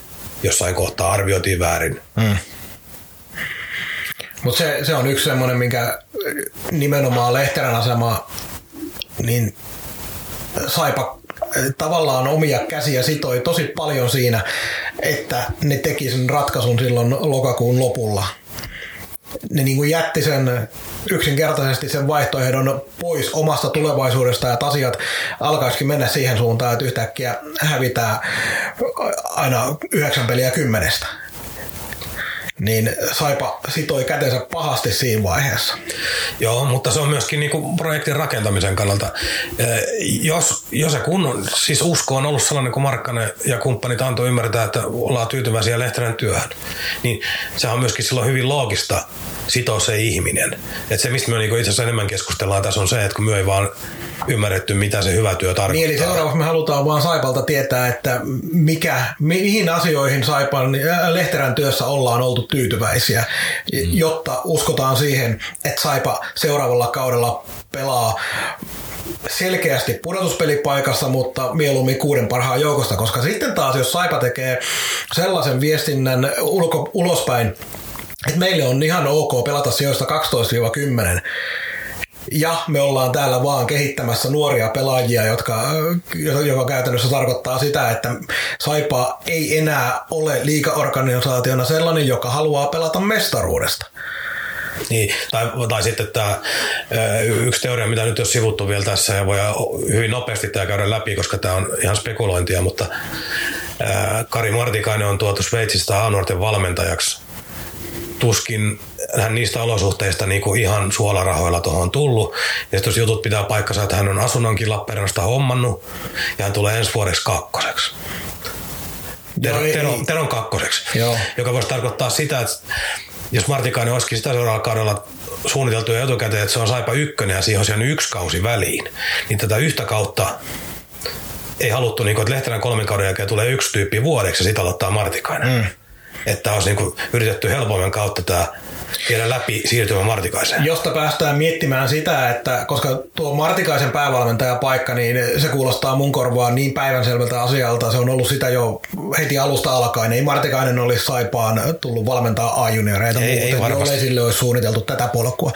Jossain kohtaa arvioitiin väärin. Mm. Mutta se, se on yksi semmoinen, minkä nimenomaan Lehterän asema niin Saipa tavallaan omia käsiä sitoi tosi paljon siinä, että ne teki sen ratkaisun silloin lokakuun lopulla. Ne niin kuin jätti sen yksinkertaisesti sen vaihtoehdon pois omasta tulevaisuudesta ja asiat alkaisikin mennä siihen suuntaan, että yhtäkkiä hävitään aina yhdeksän peliä kymmenestä niin Saipa sitoi kätensä pahasti siinä vaiheessa. Joo, mutta se on myöskin niinku projektin rakentamisen kannalta. Jos, jos se kunnon, siis usko on ollut sellainen, kun Markkanen ja kumppanit antoi ymmärtää, että ollaan tyytyväisiä Lehterän työhön, niin se on myöskin silloin hyvin loogista sitoa se ihminen. Et se, mistä me niinku itse asiassa enemmän keskustellaan tässä on se, että kun me ei vaan ymmärretty, mitä se hyvä työ tarkoittaa. Niin, eli seuraavaksi me halutaan vaan Saipalta tietää, että mikä, mihin asioihin Saipan äh, Lehterän työssä ollaan oltu tyytyväisiä, mm. jotta uskotaan siihen, että Saipa seuraavalla kaudella pelaa selkeästi pudotuspelipaikassa, mutta mieluummin kuuden parhaan joukosta, koska sitten taas, jos Saipa tekee sellaisen viestinnän ulko, ulospäin, että meille on ihan ok pelata sijoista 12-10, ja me ollaan täällä vaan kehittämässä nuoria pelaajia, jotka, joka käytännössä tarkoittaa sitä, että Saipa ei enää ole liikaorganisaationa sellainen, joka haluaa pelata mestaruudesta. Niin, tai, tai sitten tämä yksi teoria, mitä nyt on sivuttu vielä tässä ja voi hyvin nopeasti tämä käydä läpi, koska tämä on ihan spekulointia, mutta Kari Martikainen on tuotu Sveitsistä a valmentajaksi tuskin hän niistä olosuhteista niin kuin ihan suolarahoilla tuohon tullut. Ja sitten jos jutut pitää paikkansa, että hän on asunnonkin Lappeenrannasta hommannut ja hän tulee ensi vuodeksi kakkoseksi. Tero, Joo, ei- Tero, ei. Teron kakkoseksi, Joo. joka voisi tarkoittaa sitä, että jos Martikainen olisikin sitä seuraavalla kaudella suunniteltu jo etukäteen, että se on Saipa ykkönen ja siihen on yksi kausi väliin, niin tätä yhtä kautta ei haluttu, niin kuin, että Lehterän kolmen kauden jälkeen tulee yksi tyyppi vuodeksi ja sitten aloittaa Martikainen. Mm. Että olisi niin kuin, yritetty helpomman kautta tämä viedä läpi siirtymä Martikaiseen. Josta päästään miettimään sitä, että koska tuo Martikaisen päävalmentajan paikka, niin se kuulostaa mun korvaan niin päivänselvältä asialta. Se on ollut sitä jo heti alusta alkaen. Ei Martikainen olisi Saipaan tullut valmentaa A-junioreita Ei- ei muuten, jollei sille olisi suunniteltu tätä polkua.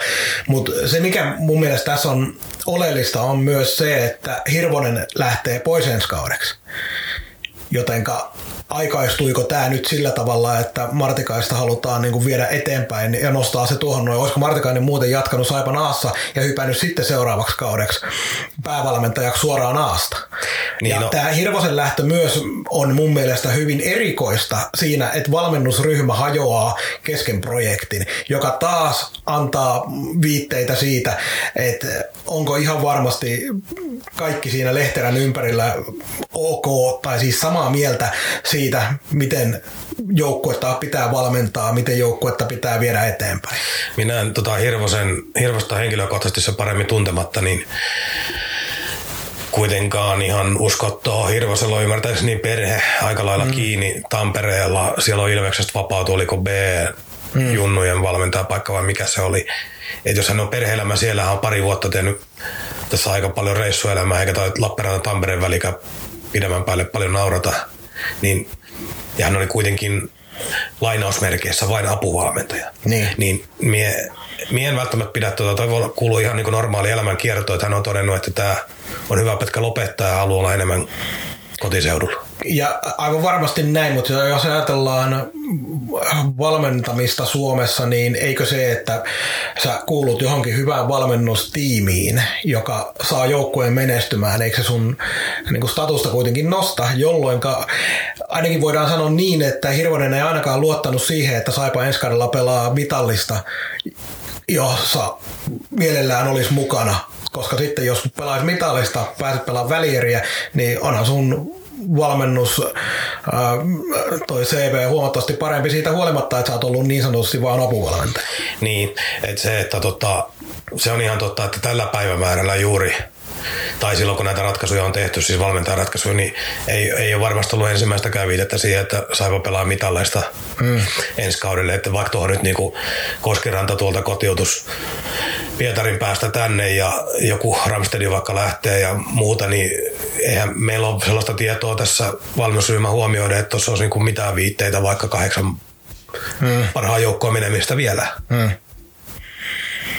Mutta se, mikä mun mielestä tässä on oleellista, on myös se, että Hirvonen lähtee pois ensi kaudeksi. Jotenka aikaistuiko tämä nyt sillä tavalla, että Martikaista halutaan niin kuin viedä eteenpäin ja nostaa se tuohon noin. Olisiko Martikainen muuten jatkanut Saipan Aassa ja hypännyt sitten seuraavaksi kaudeksi päävalmentajaksi suoraan Aasta? Niin, ja no. tämä Hirvosen lähtö myös on mun mielestä hyvin erikoista siinä, että valmennusryhmä hajoaa kesken projektin, joka taas antaa viitteitä siitä, että onko ihan varmasti kaikki siinä Lehterän ympärillä ok, tai siis samaa mieltä siitä, miten joukkuetta pitää valmentaa, miten joukkuetta pitää viedä eteenpäin. Minä en tota Hirvosen, Hirvosta henkilökohtaisesti se paremmin tuntematta, niin kuitenkaan ihan uskottoa. Hirvosella on ymmärtääkseni perhe aika lailla mm. kiinni Tampereella. Siellä on Ilveksestä vapautu, oliko B Junnujen valmentajapaikka vai mikä se oli. Et jos hän on perhe-elämä siellä, hän on pari vuotta tehnyt tässä aika paljon reissuelämää, eikä toi Lappeenrannan Tampereen välikä pidemmän päälle paljon naurata, niin ja hän oli kuitenkin lainausmerkeissä vain apuvalmentaja. Niin. Niin mie, mie en välttämättä pidä tuota, toi voi kuuluu ihan niin kuin normaali elämän kiertoon, että hän on todennut, että tämä on hyvä pätkä lopettaa ja haluaa olla enemmän kotiseudulla. Ja aivan varmasti näin, mutta jos ajatellaan valmentamista Suomessa, niin eikö se, että sä kuulut johonkin hyvään valmennustiimiin, joka saa joukkueen menestymään, eikö se sun niin kuin statusta kuitenkin nosta, jolloin ainakin voidaan sanoa niin, että Hirvonen ei ainakaan luottanut siihen, että Saipa ensi kaudella pelaa mitallista, jossa mielellään olisi mukana. Koska sitten jos pelaat mitallista, pääset pelaamaan välieriä, niin onhan sun valmennus, ää, toi CV huomattavasti parempi siitä huolimatta, että sä oot ollut niin sanotusti vaan apuvalmentaja. Niin, että se, että tota, se on ihan totta, että tällä päivämäärällä juuri tai silloin kun näitä ratkaisuja on tehty, siis valmentajaratkaisuja, niin ei, ei ole varmasti ollut ensimmäistäkään viitettä siihen, että Saipa pelaa mitalleista mm. ensi kaudelle. Että vaikka tuohon nyt niin Koskiranta tuolta kotiutus Pietarin päästä tänne ja joku Ramstedin vaikka lähtee ja muuta, niin eihän meillä ole sellaista tietoa tässä valmennusryhmän huomioida, että tuossa olisi niin mitään viitteitä vaikka kahdeksan mm. parhaan joukkoon menemistä vielä. Mm.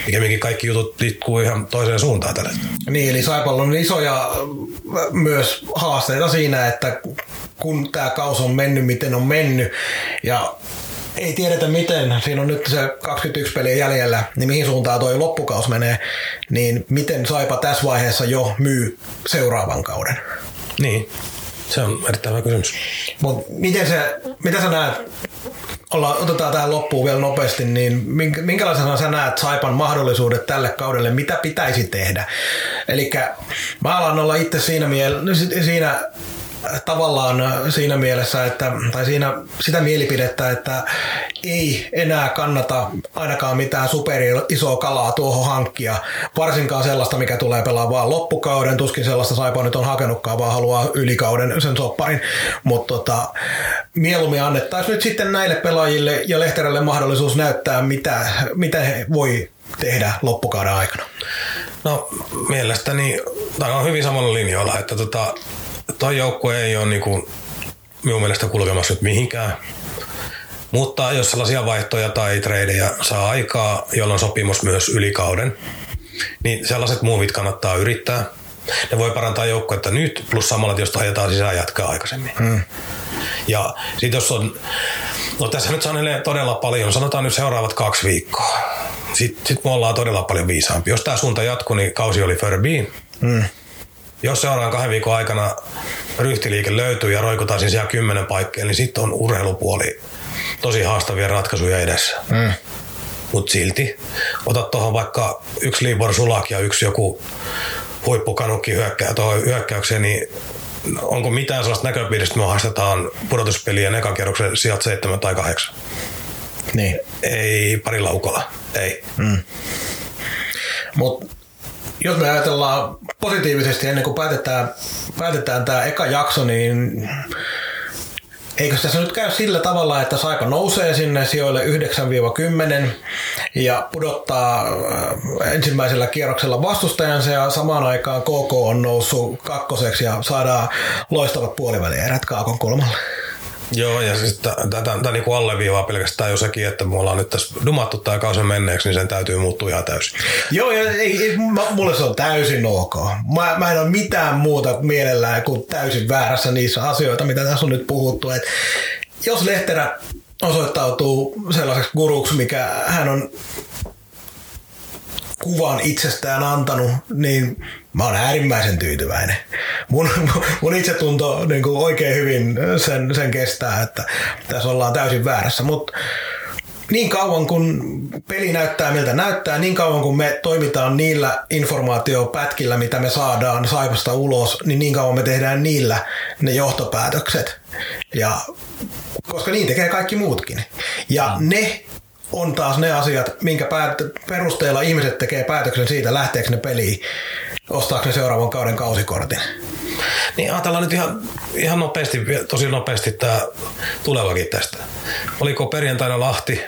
Pikemminkin kaikki jutut liikkuu ihan toiseen suuntaan tällä hetkellä. Niin, eli Saipalla on isoja äh, myös haasteita siinä, että kun tämä kaus on mennyt, miten on mennyt, ja ei tiedetä miten, siinä on nyt se 21 peliä jäljellä, niin mihin suuntaan toi loppukaus menee, niin miten Saipa tässä vaiheessa jo myy seuraavan kauden. Niin, se on erittäin hyvä kysymys. Mutta miten se, mitä sä näet, olla, otetaan tähän loppuun vielä nopeasti, niin minkä- minkälaisena sä näet Saipan mahdollisuudet tälle kaudelle, mitä pitäisi tehdä? Eli mä alan olla itse siinä, miel- siinä tavallaan siinä mielessä, että, tai siinä sitä mielipidettä, että ei enää kannata ainakaan mitään super isoa kalaa tuohon hankkia, varsinkaan sellaista, mikä tulee pelaa vaan loppukauden, tuskin sellaista Saipa nyt on hakenutkaan, vaan haluaa ylikauden sen sopparin, mutta tota, mieluummin annettaisiin nyt sitten näille pelaajille ja Lehterelle mahdollisuus näyttää, mitä, mitä he voi tehdä loppukauden aikana. No mielestäni, tai on hyvin samalla linjoilla, että tota, toi joukkue ei ole niinku, minun mielestä kulkemassa nyt mihinkään. Mutta jos sellaisia vaihtoja tai tradeja saa aikaa, jolloin sopimus myös ylikauden, niin sellaiset muuvit kannattaa yrittää. Ne voi parantaa joukkuetta nyt, plus samalla tietysti ajetaan sisään jatkaa aikaisemmin. Hmm. Ja sitten jos on, no tässä nyt sanelee todella paljon, sanotaan nyt seuraavat kaksi viikkoa. Sitten sit me ollaan todella paljon viisaampi. Jos tämä suunta jatkuu, niin kausi oli Furby. Mm. Jos seuraavan kahden viikon aikana ryhtiliike löytyy ja roikutaan siellä kymmenen paikkaa, niin sitten on urheilupuoli tosi haastavia ratkaisuja edessä. Mm. mutta silti otat tuohon vaikka yksi Libor Sulak ja yksi joku huippukanukki hyökkää tuohon hyökkäykseen, niin onko mitään sellaista näköpiiristä, että me haastetaan pudotuspeliä ekan kierroksen sijat 7 tai 8? Niin. Ei pari laukolla, ei. Mm. Mutta jos me ajatellaan positiivisesti ennen kuin päätetään, päätetään tämä eka jakso, niin Eikö tässä nyt käy sillä tavalla, että Saipa nousee sinne sijoille 9-10 ja pudottaa äh, ensimmäisellä kierroksella vastustajansa ja samaan aikaan KK on noussut kakkoseksi ja saadaan loistavat puolivälierät Kaakon kolmalle? Joo, ja siis tätä niinku alleviivaa pelkästään jo sekin, että me ollaan nyt tässä dumattu tämä kausi menneeksi, niin sen täytyy muuttua ihan täysin. Joo, ja ei, ei, mulle se on täysin ok. Mä, mä en ole mitään muuta mielellään kuin täysin väärässä niissä asioita, mitä tässä on nyt puhuttu. Et jos Lehterä osoittautuu sellaiseksi guruksi, mikä hän on kuvan itsestään antanut, niin mä oon äärimmäisen tyytyväinen. Mun, mun itsetunto niin kuin oikein hyvin sen, sen kestää, että tässä ollaan täysin väärässä, mutta niin kauan kun peli näyttää miltä näyttää, niin kauan kun me toimitaan niillä informaatiopätkillä, mitä me saadaan Saipasta ulos, niin niin kauan me tehdään niillä ne johtopäätökset. Ja, koska niin tekee kaikki muutkin. Ja ne on taas ne asiat, minkä päät- perusteella ihmiset tekee päätöksen siitä, lähteekö ne peliin, ostaako ne seuraavan kauden kausikortin. Niin ajatellaan nyt ihan, ihan nopeasti, tosi nopeasti tämä tulevakin tästä. Oliko perjantaina Lahti,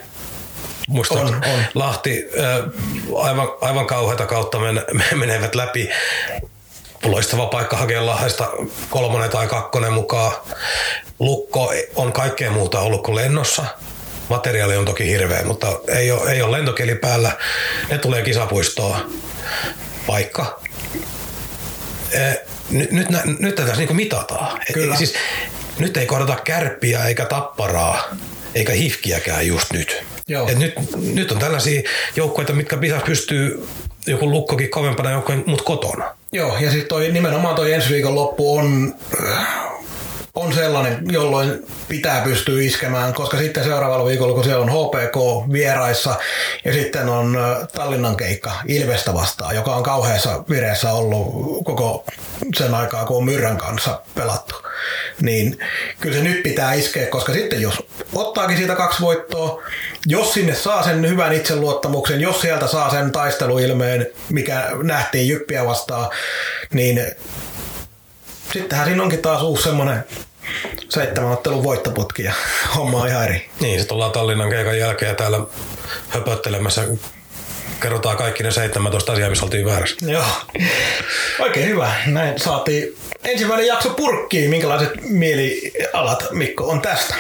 muista on, on. Lahti, aivan, aivan kauheita kautta men, menevät läpi. Loistava paikka hakea Lahdesta kolmonen tai kakkonen mukaan. Lukko on kaikkea muuta ollut kuin lennossa – Materiaali on toki hirveä, mutta ei ole, ei ole lentokeli päällä. Ne tulee kisapuistoon. Paikka. Nyt, nyt, nyt tätä niin mitataan. Kyllä. Siis, nyt ei kohdata kärppiä eikä tapparaa eikä hifkiäkään just nyt. Joo. Et nyt, nyt on tällaisia joukkoja, mitkä pitäisi pystyy joku lukkokin kovempana joukkoja, mutta kotona. Joo, ja sitten toi, nimenomaan toi ensi viikon loppu on on sellainen, jolloin pitää pystyä iskemään, koska sitten seuraavalla viikolla, kun siellä on HPK vieraissa ja sitten on Tallinnan keikka Ilvestä vastaan, joka on kauheassa vireessä ollut koko sen aikaa, kun on Myrrän kanssa pelattu. Niin kyllä se nyt pitää iskeä, koska sitten jos ottaakin siitä kaksi voittoa, jos sinne saa sen hyvän itseluottamuksen, jos sieltä saa sen taisteluilmeen, mikä nähtiin Jyppiä vastaan, niin sittenhän siinä onkin taas uusi semmoinen seitsemän ottelun voittoputki ja homma on ihan eri. Niin, sitten ollaan Tallinnan keikan jälkeen täällä höpöttelemässä kerrotaan kaikki ne 17 asiaa, missä oltiin väärässä. Joo, oikein hyvä. Näin saatiin ensimmäinen jakso purkkiin. Minkälaiset mielialat, Mikko, on tästä?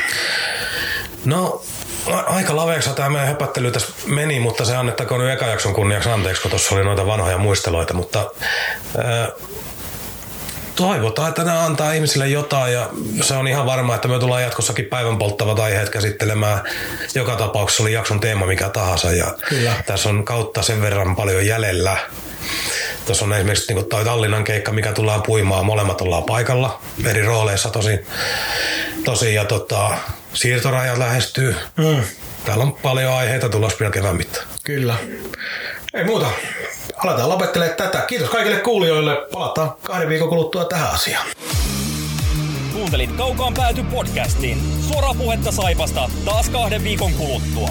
No, aika laveeksi tämä meidän höpöttely tässä meni, mutta se annettakoon nyt eka jakson kunniaksi anteeksi, kun tuossa oli noita vanhoja muisteloita, mutta toivotaan, että ne antaa ihmisille jotain ja se on ihan varma, että me tullaan jatkossakin päivän polttavat aiheet käsittelemään. Joka tapauksessa oli jakson teema mikä tahansa ja Kyllä. tässä on kautta sen verran paljon jäljellä. Tuossa on esimerkiksi niin toi Tallinnan keikka, mikä tullaan puimaan. Molemmat ollaan paikalla eri rooleissa tosi. tosi ja tota, siirtorajat lähestyy. Mm. Täällä on paljon aiheita tulossa vielä kevään mittaan. Kyllä. Ei muuta aletaan lopettelemaan tätä. Kiitos kaikille kuulijoille. Palataan kahden viikon kuluttua tähän asiaan. Kuuntelit Kaukaan pääty podcastiin. Suoraa puhetta Saipasta taas kahden viikon kuluttua.